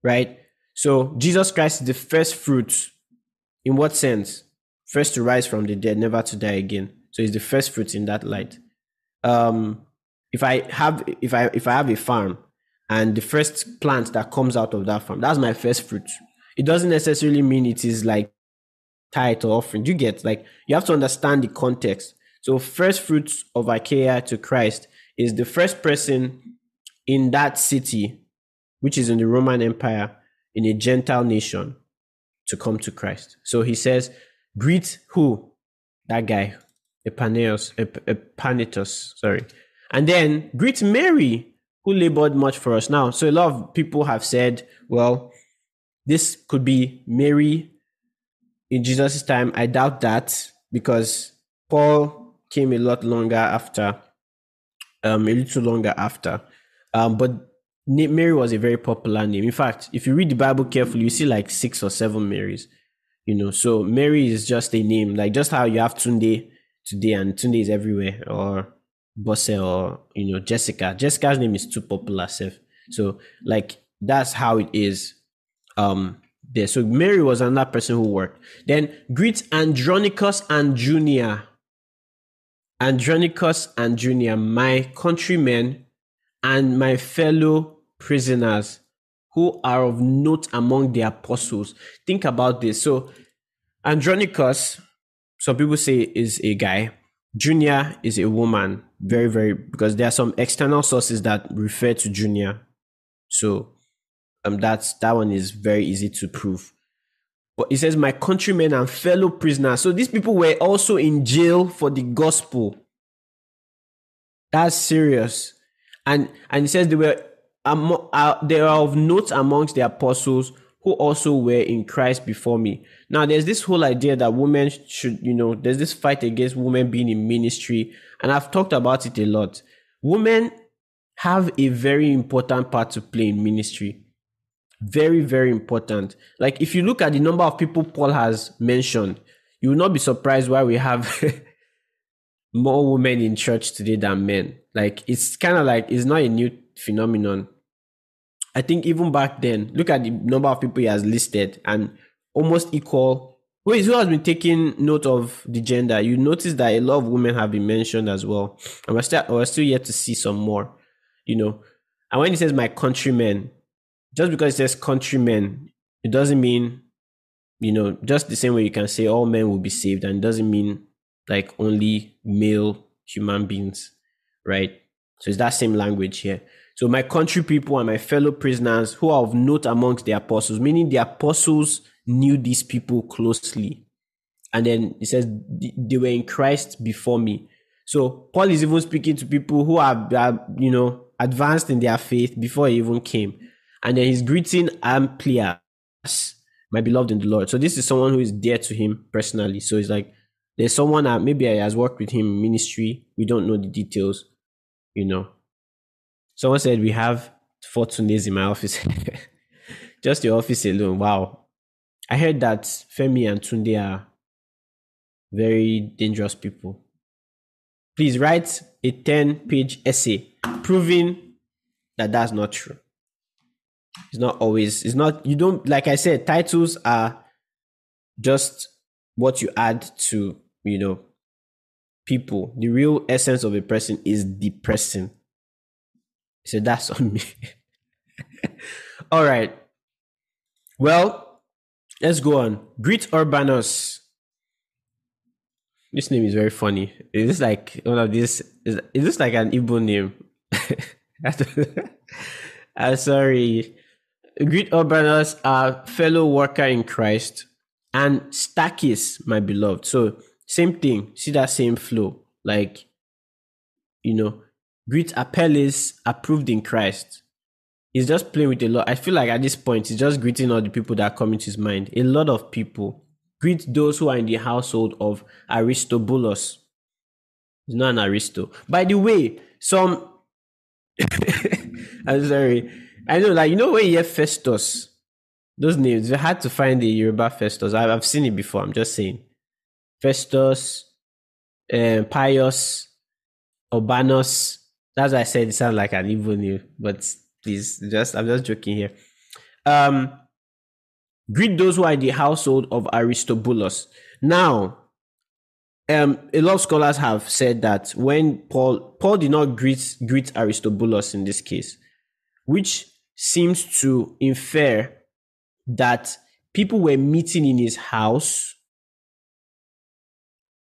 right? So Jesus Christ is the first fruit. In what sense? First to rise from the dead, never to die again. So he's the first fruit in that light. Um, if I have if I if I have a farm and the first plant that comes out of that farm, that's my first fruit. It doesn't necessarily mean it is like tithe or offering. You get like you have to understand the context. So first fruits of Achaia to Christ is the first person in that city, which is in the Roman Empire, in a Gentile nation, to come to Christ. So he says, greet who? That guy, Epaneos, Ep- Epanetos, sorry. And then greet Mary, who labored much for us. Now, so a lot of people have said, well, this could be Mary in Jesus' time. I doubt that because Paul came a lot longer after, um, a little longer after. Um, but Mary was a very popular name. In fact, if you read the Bible carefully, you see like six or seven Marys. You know, so Mary is just a name, like just how you have Tunde today, and Tunde is everywhere, or Bosse, or you know, Jessica. Jessica's name is too popular, Seth. So like that's how it is. Um, there. So Mary was another person who worked. Then greet Andronicus and Junia. Andronicus and Junia, my countrymen and my fellow prisoners who are of note among the apostles. Think about this. So, Andronicus, some people say is a guy. Junia is a woman. Very, very, because there are some external sources that refer to Junia. So, um, that's that one is very easy to prove. It says, My countrymen and fellow prisoners. So these people were also in jail for the gospel. That's serious. And and it says they were um, uh, they are of note amongst the apostles who also were in Christ before me. Now, there's this whole idea that women should, you know, there's this fight against women being in ministry, and I've talked about it a lot. Women have a very important part to play in ministry. Very, very important. Like, if you look at the number of people Paul has mentioned, you will not be surprised why we have more women in church today than men. Like, it's kind of like, it's not a new phenomenon. I think even back then, look at the number of people he has listed and almost equal. Wait, who has been taking note of the gender? You notice that a lot of women have been mentioned as well. And we're still, we're still yet to see some more, you know. And when he says my countrymen, just because it says countrymen, it doesn't mean, you know, just the same way you can say all men will be saved, and doesn't mean like only male human beings, right? So it's that same language here. So my country people and my fellow prisoners who are of note amongst the apostles, meaning the apostles knew these people closely. And then it says they were in Christ before me. So Paul is even speaking to people who are, you know, advanced in their faith before he even came. And then he's greeting Amplias, my beloved in the Lord. So this is someone who is dear to him personally. So it's like there's someone that maybe I has worked with him in ministry. We don't know the details, you know. Someone said we have four Tundes in my office. Just the office alone. Wow. I heard that Femi and Tunde are very dangerous people. Please write a 10 page essay proving that that's not true. It's not always, it's not, you don't, like I said, titles are just what you add to, you know, people. The real essence of a person is the person. So that's on me. All right. Well, let's go on. Greet Urbanus. This name is very funny. Is this like one of these? Is, is this like an Igbo name? I'm sorry. Greet Urbanus, our uh, fellow worker in Christ, and Stachys, my beloved. So, same thing. See that same flow. Like, you know, greet Apelles, approved in Christ. He's just playing with a lot. I feel like at this point, he's just greeting all the people that come into his mind. A lot of people. Greet those who are in the household of Aristobulus. He's not an Aristo. By the way, some. I'm sorry. I know, like, you know, when you have Festus, those names, it's hard to find the Yoruba Festus. I've, I've seen it before. I'm just saying. Festus, um, Pius, Urbanus. That's why I said it sounds like an Igbo name, but please, just I'm just joking here. Um, greet those who are in the household of Aristobulus. Now, um, a lot of scholars have said that when Paul Paul did not greet greet Aristobulus in this case, which seems to infer that people were meeting in his house,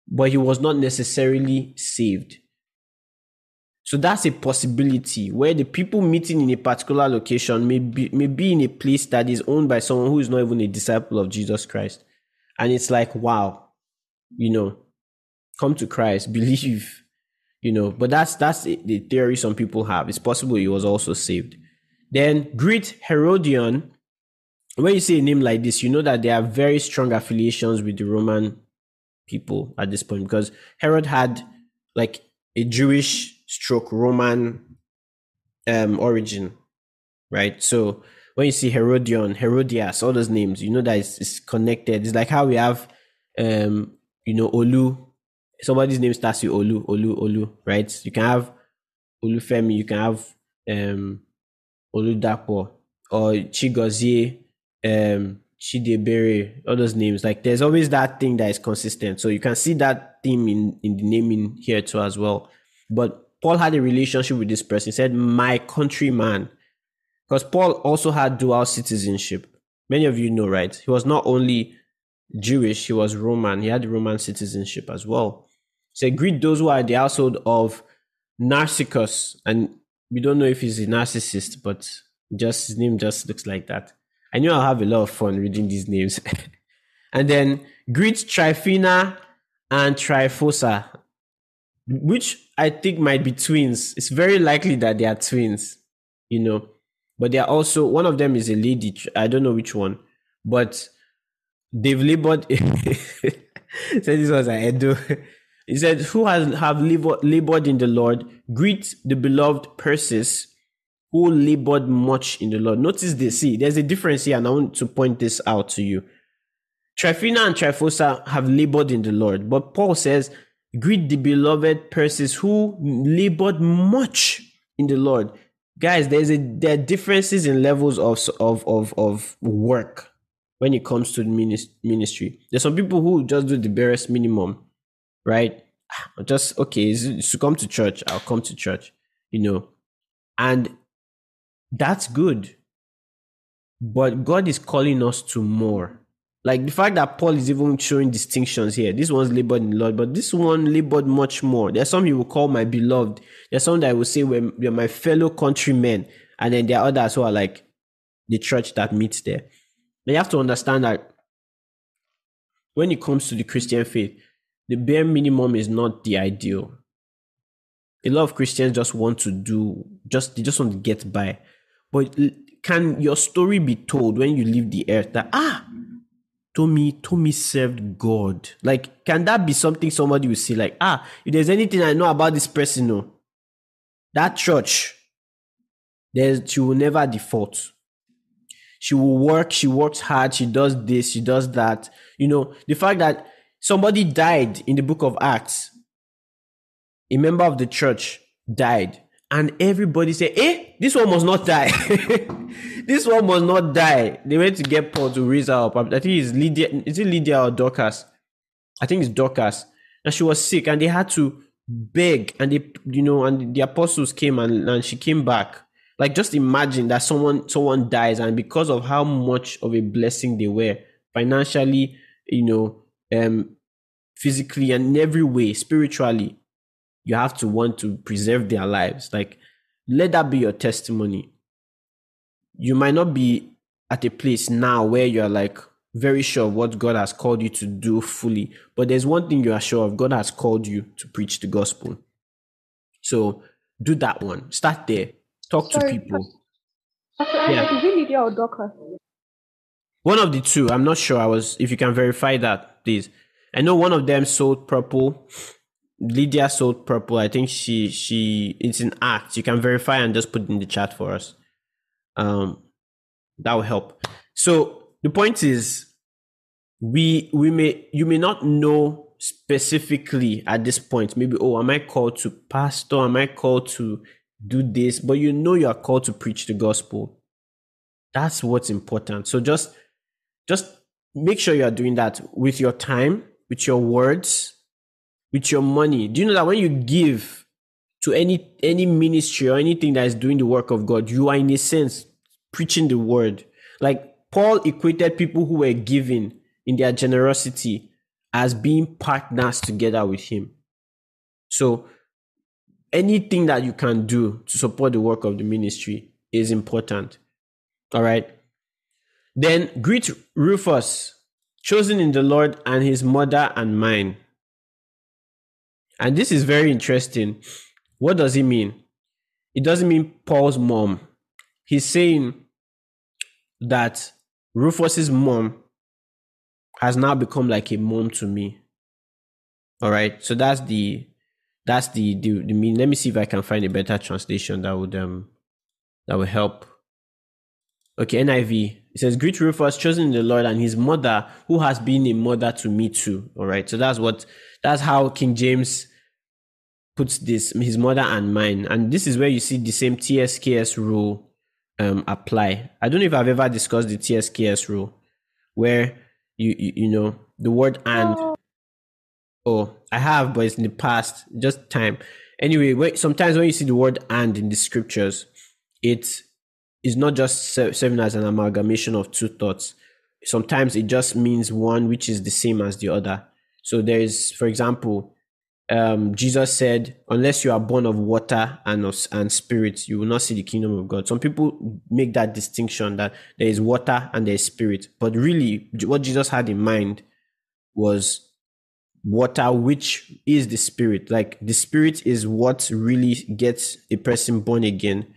but he was not necessarily saved. So that's a possibility where the people meeting in a particular location may be, may be in a place that is owned by someone who is not even a disciple of Jesus Christ. And it's like, wow, you know, come to Christ, believe, you know, but that's that's the theory some people have. It's possible he was also saved. Then greet Herodion. When you see a name like this, you know that there are very strong affiliations with the Roman people at this point because Herod had like a Jewish stroke Roman um, origin, right? So when you see Herodion, Herodias, all those names, you know that it's, it's connected. It's like how we have, um, you know, Olu. Somebody's name starts with Olu, Olu, Olu, right? You can have Olufemi, you can have um, Oludapo or Chigozie, um, Chidebere, all those names. Like there's always that thing that is consistent. So you can see that theme in, in the naming here too as well. But Paul had a relationship with this person. He said, My countryman. Because Paul also had dual citizenship. Many of you know, right? He was not only Jewish, he was Roman. He had Roman citizenship as well. He said, Greet those who are the household of Narcissus. And we don't know if he's a narcissist, but just his name just looks like that. I knew I'll have a lot of fun reading these names. and then greet Tryphena and Tryphosa, which I think might be twins. It's very likely that they are twins, you know. But they are also one of them is a lady. I don't know which one, but they've labored. said this was an Edo. He said, "Who has have labored, in the Lord? Greet the beloved Persis, who labored much in the Lord." Notice this. See, there's a difference here, and I want to point this out to you. Tryphena and Tryphosa have labored in the Lord, but Paul says Greet the beloved Persis who labored much in the Lord. Guys, there's a there are differences in levels of of of, of work when it comes to ministry. There's some people who just do the barest minimum, right? Just okay, to come to church, I'll come to church, you know, and that's good. But God is calling us to more. Like the fact that Paul is even showing distinctions here. This one's labored in the Lord, but this one labored much more. There's some he will call my beloved. There's some that I will say we're, we're my fellow countrymen. And then there are others who are like the church that meets there. But you have to understand that when it comes to the Christian faith, the bare minimum is not the ideal. A lot of Christians just want to do, just they just want to get by. But can your story be told when you leave the earth that ah Tommy, Tommy served God. Like, can that be something somebody will say? Like, ah, if there's anything I know about this person, no, that church, there's she will never default. She will work, she works hard, she does this, she does that. You know, the fact that somebody died in the book of Acts, a member of the church died, and everybody said, Eh, this one must not die. this one must not die. They went to get Paul to raise her up. I think it's Lydia, is it Lydia or Dorcas? I think it's Dorcas. And she was sick, and they had to beg, and they, you know, and the apostles came and, and she came back. Like just imagine that someone someone dies, and because of how much of a blessing they were financially, you know, um, physically and in every way, spiritually, you have to want to preserve their lives. Like, let that be your testimony. You might not be at a place now where you're like very sure of what God has called you to do fully, but there's one thing you are sure of God has called you to preach the gospel. So do that one. Start there. Talk Sorry, to people. yeah. Is it Lydia or Dorcas? One of the two. I'm not sure. I was. If you can verify that, please. I know one of them sold purple Lydia sold purple. I think she she it's an act. You can verify and just put in the chat for us. Um, that will help. So the point is, we we may you may not know specifically at this point. Maybe oh, am I called to pastor? Am I called to do this? But you know you are called to preach the gospel. That's what's important. So just just make sure you are doing that with your time, with your words, with your money. Do you know that when you give to any any ministry or anything that is doing the work of God, you are in a sense preaching the word. Like Paul equated people who were giving in their generosity as being partners together with him. So anything that you can do to support the work of the ministry is important. All right. Then greet Rufus, chosen in the Lord, and his mother and mine. And this is very interesting. What does he mean? It doesn't mean Paul's mom. He's saying that Rufus's mom has now become like a mom to me. All right. So that's the that's the the, the mean. Let me see if I can find a better translation that would um that would help. Okay, NIV. It says, Greet Rufus, chosen in the Lord, and his mother, who has been a mother to me too. All right. So that's what that's how King James puts this, his mother and mine. And this is where you see the same TSKS rule um, apply. I don't know if I've ever discussed the TSKS rule where you, you, you know, the word and. Oh. oh, I have, but it's in the past, just time. Anyway, sometimes when you see the word and in the scriptures, it is not just serving as an amalgamation of two thoughts. Sometimes it just means one which is the same as the other. So there is, for example, um, Jesus said, "Unless you are born of water and of, and spirit, you will not see the kingdom of God." Some people make that distinction that there is water and there is spirit, but really, what Jesus had in mind was water, which is the spirit. Like the spirit is what really gets a person born again.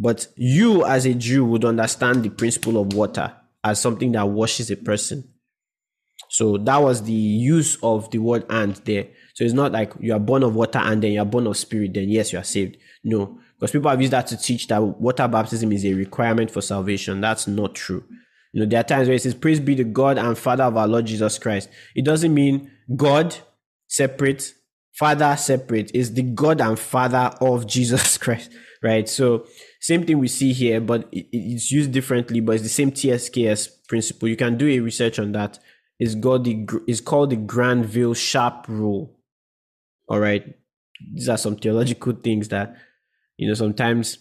But you, as a Jew, would understand the principle of water as something that washes a person. So that was the use of the word and there. So it's not like you are born of water and then you are born of spirit, then yes, you are saved. No, because people have used that to teach that water baptism is a requirement for salvation. That's not true. You know, there are times where it says, Praise be the God and Father of our Lord Jesus Christ. It doesn't mean God separate, Father separate. It's the God and Father of Jesus Christ, right? So, same thing we see here, but it's used differently, but it's the same TSKS principle. You can do a research on that is called the is called the Granville Sharp rule. All right, these are some theological things that you know sometimes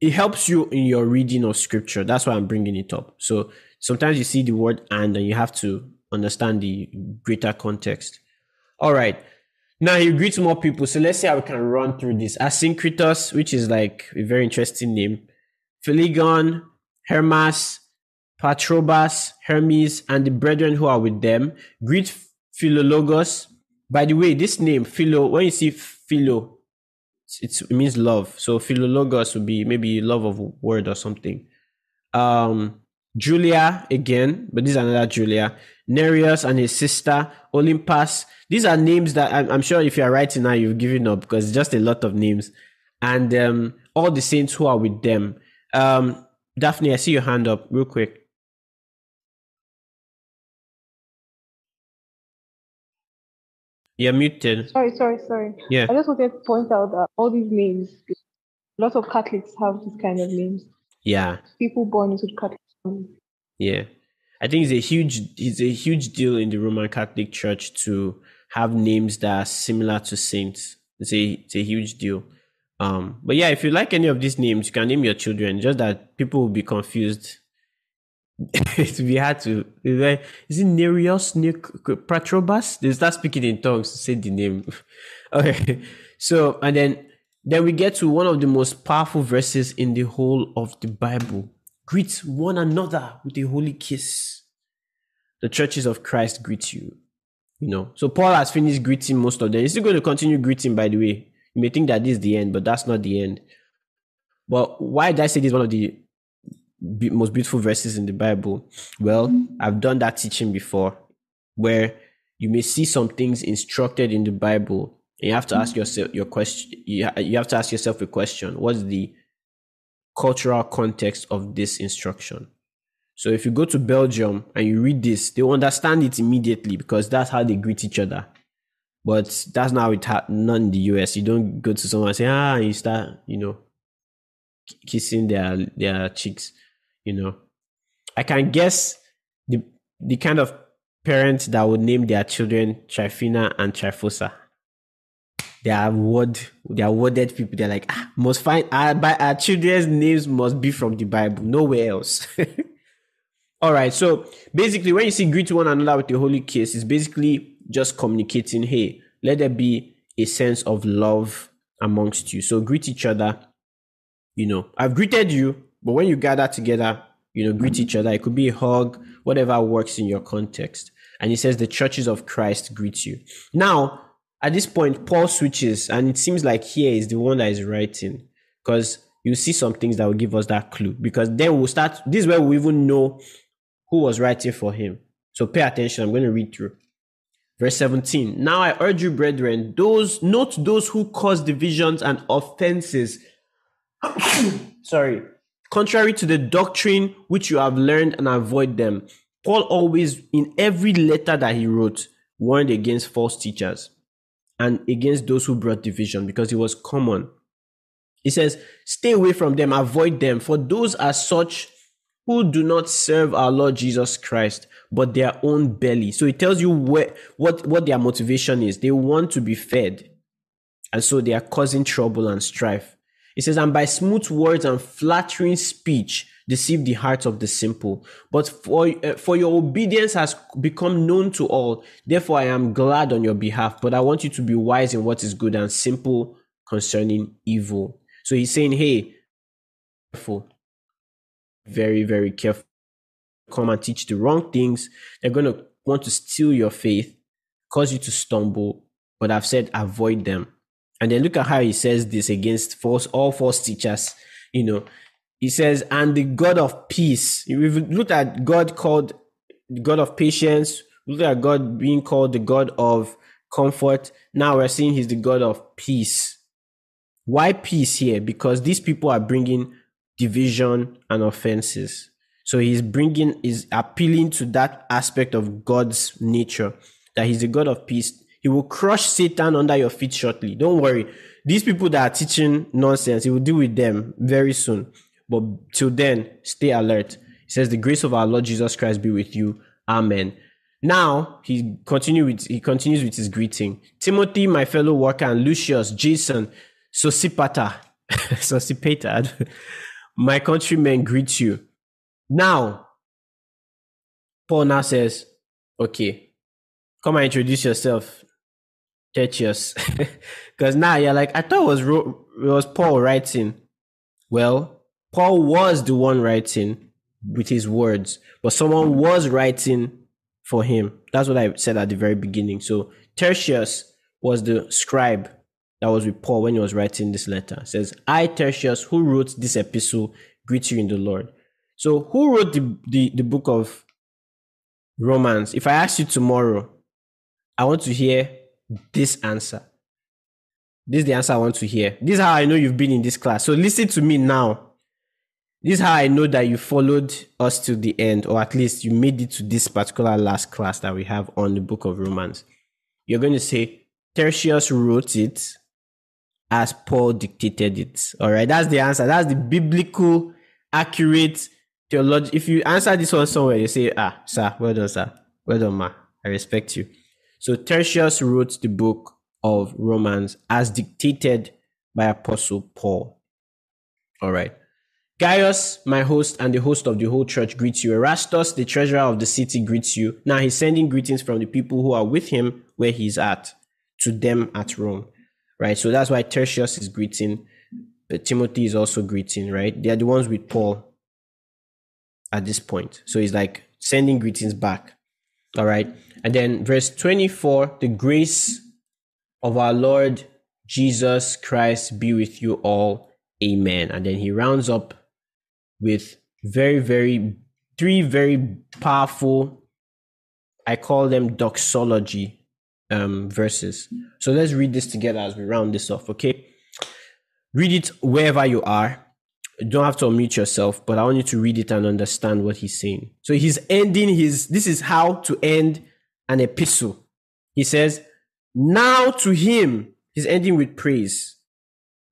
it helps you in your reading of scripture. That's why I'm bringing it up. So sometimes you see the word and and you have to understand the greater context. All right. Now he greets more people. So let's see how we can run through this. Asyncritus, which is like a very interesting name. Phlegon, Hermas, Patrobas, Hermes, and the brethren who are with them. Greet Philologos. By the way, this name, Philo, when you see Philo, it's, it means love. So Philologos would be maybe love of word or something. Um, Julia again, but this is another Julia. Nereus and his sister, Olympas. These are names that I'm, I'm sure if you are writing now, you've given up because just a lot of names. And um, all the saints who are with them. Um, Daphne, I see your hand up real quick. You're muted. Sorry, sorry, sorry. Yeah. I just wanted to point out that all these names, lots of Catholics have these kind of names. Yeah. People born into the Catholic. Yeah. I think it's a huge it's a huge deal in the Roman Catholic Church to have names that are similar to saints. It's a it's a huge deal. Um, but yeah, if you like any of these names, you can name your children. Just that people will be confused. it will be hard to. Like, is it Nereus, Patrobas? They start speaking in tongues to say the name. okay, so and then then we get to one of the most powerful verses in the whole of the Bible. Greet one another with a holy kiss. The churches of Christ greet you. You know, so Paul has finished greeting most of them. He's still going to continue greeting, by the way. You may think that this is the end, but that's not the end. But why did I say this is one of the most beautiful verses in the Bible? Well, I've done that teaching before where you may see some things instructed in the Bible and you have to ask yourself your question you, you have to ask yourself a question what's the cultural context of this instruction. So if you go to belgium and you read this they understand it immediately because that's how they greet each other. But that's not how it ha- not in the us you don't go to someone and say ah and you start you know kissing their their cheeks you know. I can guess the the kind of parents that would name their children Tryphena and Tryphosa they are word they are worded people they're like ah, must find our, our children's names must be from the bible nowhere else. All right so basically when you see greet one another with the holy kiss it's basically just communicating hey let there be a sense of love amongst you. So greet each other you know. I've greeted you but when you gather together you know greet each other. It could be a hug whatever works in your context. And he says the churches of christ greet you. Now at this point, Paul switches, and it seems like here is the one that is writing because you see some things that will give us that clue. Because then we'll start. This is where we even know who was writing for him. So pay attention. I'm going to read through. Verse 17. Now I urge you, brethren, those note those who cause divisions and offenses. Sorry. Contrary to the doctrine which you have learned and avoid them. Paul always, in every letter that he wrote, warned against false teachers and against those who brought division because it was common. He says, Stay away from them, avoid them, for those are such who do not serve our Lord Jesus Christ, but their own belly. So it tells you where, what, what their motivation is. They want to be fed. And so they are causing trouble and strife. It says, And by smooth words and flattering speech, deceive the hearts of the simple. But for, uh, for your obedience has become known to all. Therefore, I am glad on your behalf. But I want you to be wise in what is good and simple concerning evil. So he's saying, hey, careful. Very, very careful. Come and teach the wrong things. They're going to want to steal your faith, cause you to stumble. But I've said avoid them. And then look at how he says this against false, all false teachers. You know, he says, and the God of peace. We've looked at God called the God of patience. We looked at God being called the God of comfort. Now we're seeing he's the God of peace. Why peace here? Because these people are bringing division and offenses. So he's bringing, is appealing to that aspect of God's nature, that he's a God of peace. He will crush Satan under your feet shortly. Don't worry. These people that are teaching nonsense, he will deal with them very soon. But till then, stay alert. He says, The grace of our Lord Jesus Christ be with you. Amen. Now he continue with he continues with his greeting. Timothy, my fellow worker, and Lucius, Jason, Sosipater, Sosipater, my countrymen greet you. Now, Paul now says, Okay, come and introduce yourself, Tertius. Because now you're like, I thought it was, it was Paul writing. Well, Paul was the one writing with his words, but someone was writing for him. That's what I said at the very beginning. So Tertius was the scribe that was with Paul when he was writing this letter. It says, I, Tertius, who wrote this epistle, greet you in the Lord. So who wrote the, the, the book of Romans? If I ask you tomorrow, I want to hear this answer. This is the answer I want to hear. This is how I know you've been in this class. So listen to me now. This is how I know that you followed us to the end, or at least you made it to this particular last class that we have on the book of Romans. You're going to say, Tertius wrote it as Paul dictated it. All right, that's the answer. That's the biblical, accurate theology. If you answer this one somewhere, you say, Ah, sir, well done, sir. Well done, ma. I respect you. So Tertius wrote the book of Romans as dictated by Apostle Paul. All right. Gaius, my host and the host of the whole church, greets you. Erastus, the treasurer of the city, greets you. Now he's sending greetings from the people who are with him where he's at to them at Rome. Right. So that's why Tertius is greeting. But Timothy is also greeting, right? They are the ones with Paul at this point. So he's like sending greetings back. All right. And then verse 24 the grace of our Lord Jesus Christ be with you all. Amen. And then he rounds up with very, very, three very powerful, I call them doxology um, verses. So let's read this together as we round this off, okay? Read it wherever you are. You don't have to unmute yourself, but I want you to read it and understand what he's saying. So he's ending his, this is how to end an epistle. He says, Now to him, he's ending with praise.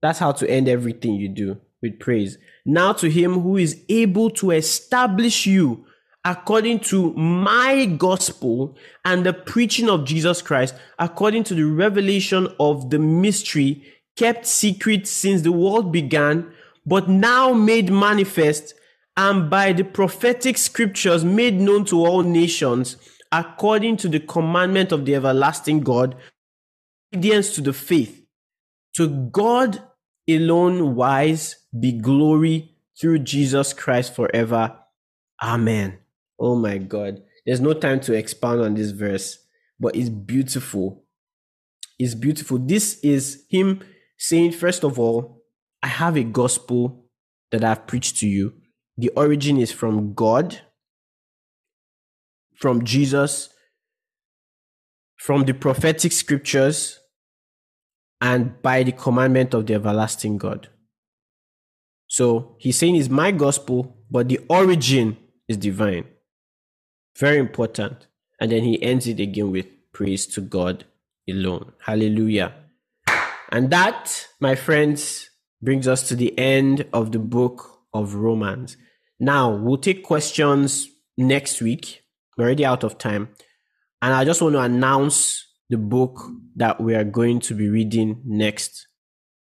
That's how to end everything you do with praise. Now to him who is able to establish you according to my gospel and the preaching of Jesus Christ, according to the revelation of the mystery kept secret since the world began, but now made manifest and by the prophetic scriptures made known to all nations, according to the commandment of the everlasting God, obedience to the faith. To God alone wise be glory through Jesus Christ forever. Amen. Oh my God. There's no time to expound on this verse, but it's beautiful. It's beautiful. This is him saying, first of all, I have a gospel that I've preached to you. The origin is from God, from Jesus, from the prophetic scriptures, and by the commandment of the everlasting God. So he's saying it's my gospel, but the origin is divine. Very important. And then he ends it again with praise to God alone. Hallelujah. And that, my friends, brings us to the end of the book of Romans. Now, we'll take questions next week. We're already out of time. And I just want to announce the book that we are going to be reading next,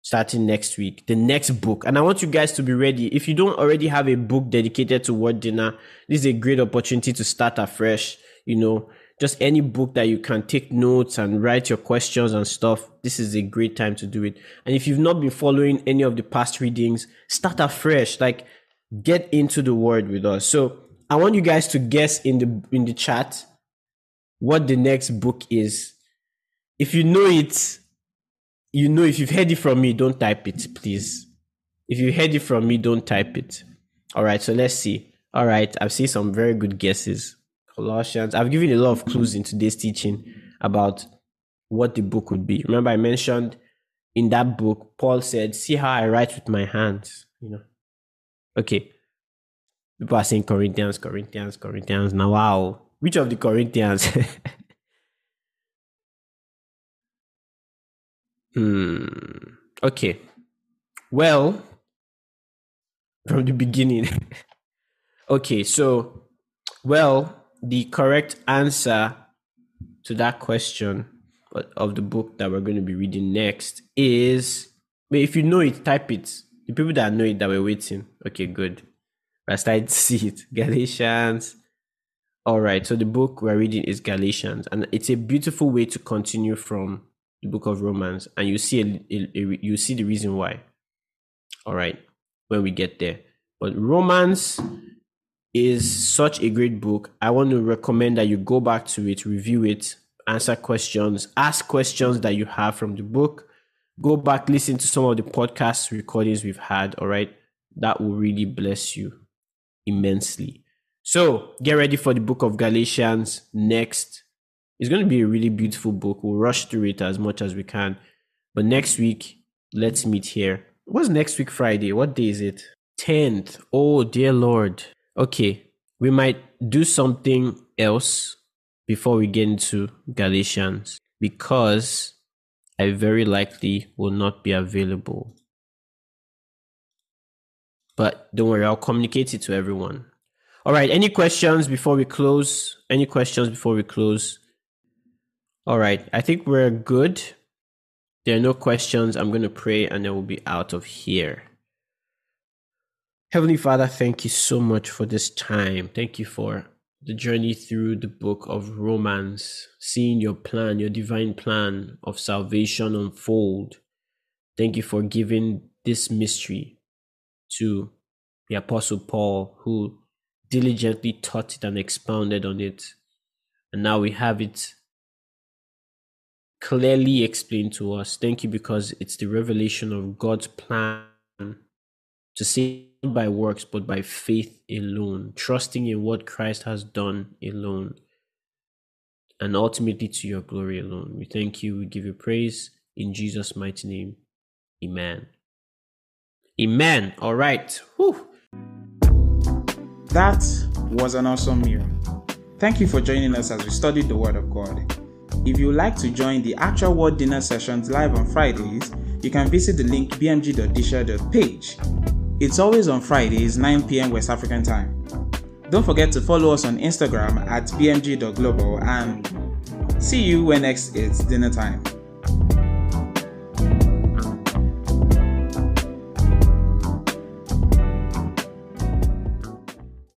starting next week, the next book. And I want you guys to be ready. If you don't already have a book dedicated to Word Dinner, this is a great opportunity to start afresh. You know, just any book that you can take notes and write your questions and stuff. This is a great time to do it. And if you've not been following any of the past readings, start afresh. Like, get into the Word with us. So I want you guys to guess in the in the chat what the next book is if you know it, you know if you've heard it from me, don't type it, please. If you heard it from me, don't type it. All right, so let's see. All right, I've seen some very good guesses. Colossians. I've given a lot of clues in today's teaching about what the book would be. Remember, I mentioned in that book, Paul said, See how I write with my hands. You know. Okay. People are saying Corinthians, Corinthians, Corinthians. Now, wow. Which of the Corinthians? Hmm. Okay. Well, from the beginning. okay, so, well, the correct answer to that question of the book that we're going to be reading next is but if you know it, type it. The people that know it that we're waiting. Okay, good. I started to see it. Galatians. All right, so the book we're reading is Galatians, and it's a beautiful way to continue from the book of Romans, and you see a, a, a, you see the reason why. All right, when we get there. But Romans is such a great book. I want to recommend that you go back to it, review it, answer questions, ask questions that you have from the book. Go back, listen to some of the podcast recordings we've had. All right, that will really bless you immensely. So get ready for the book of Galatians next it's going to be a really beautiful book. We'll rush through it as much as we can. But next week, let's meet here. What's next week Friday? What day is it? 10th. Oh, dear Lord. Okay, we might do something else before we get into Galatians because I very likely will not be available. But don't worry, I'll communicate it to everyone. All right, any questions before we close? Any questions before we close? All right, I think we're good. There are no questions. I'm going to pray and then we'll be out of here. Heavenly Father, thank you so much for this time. Thank you for the journey through the book of Romans, seeing your plan, your divine plan of salvation unfold. Thank you for giving this mystery to the Apostle Paul, who diligently taught it and expounded on it. And now we have it clearly explained to us. Thank you because it's the revelation of God's plan to save by works, but by faith alone, trusting in what Christ has done alone, and ultimately to your glory alone. We thank you. We give you praise in Jesus' mighty name. Amen. Amen. All right. Whew. That was an awesome meal. Thank you for joining us as we studied the Word of God. If you would like to join the actual Word Dinner sessions live on Fridays, you can visit the link bmg.disha.page. It's always on Fridays, 9 pm West African time. Don't forget to follow us on Instagram at bmg.global and see you when next it's dinner time.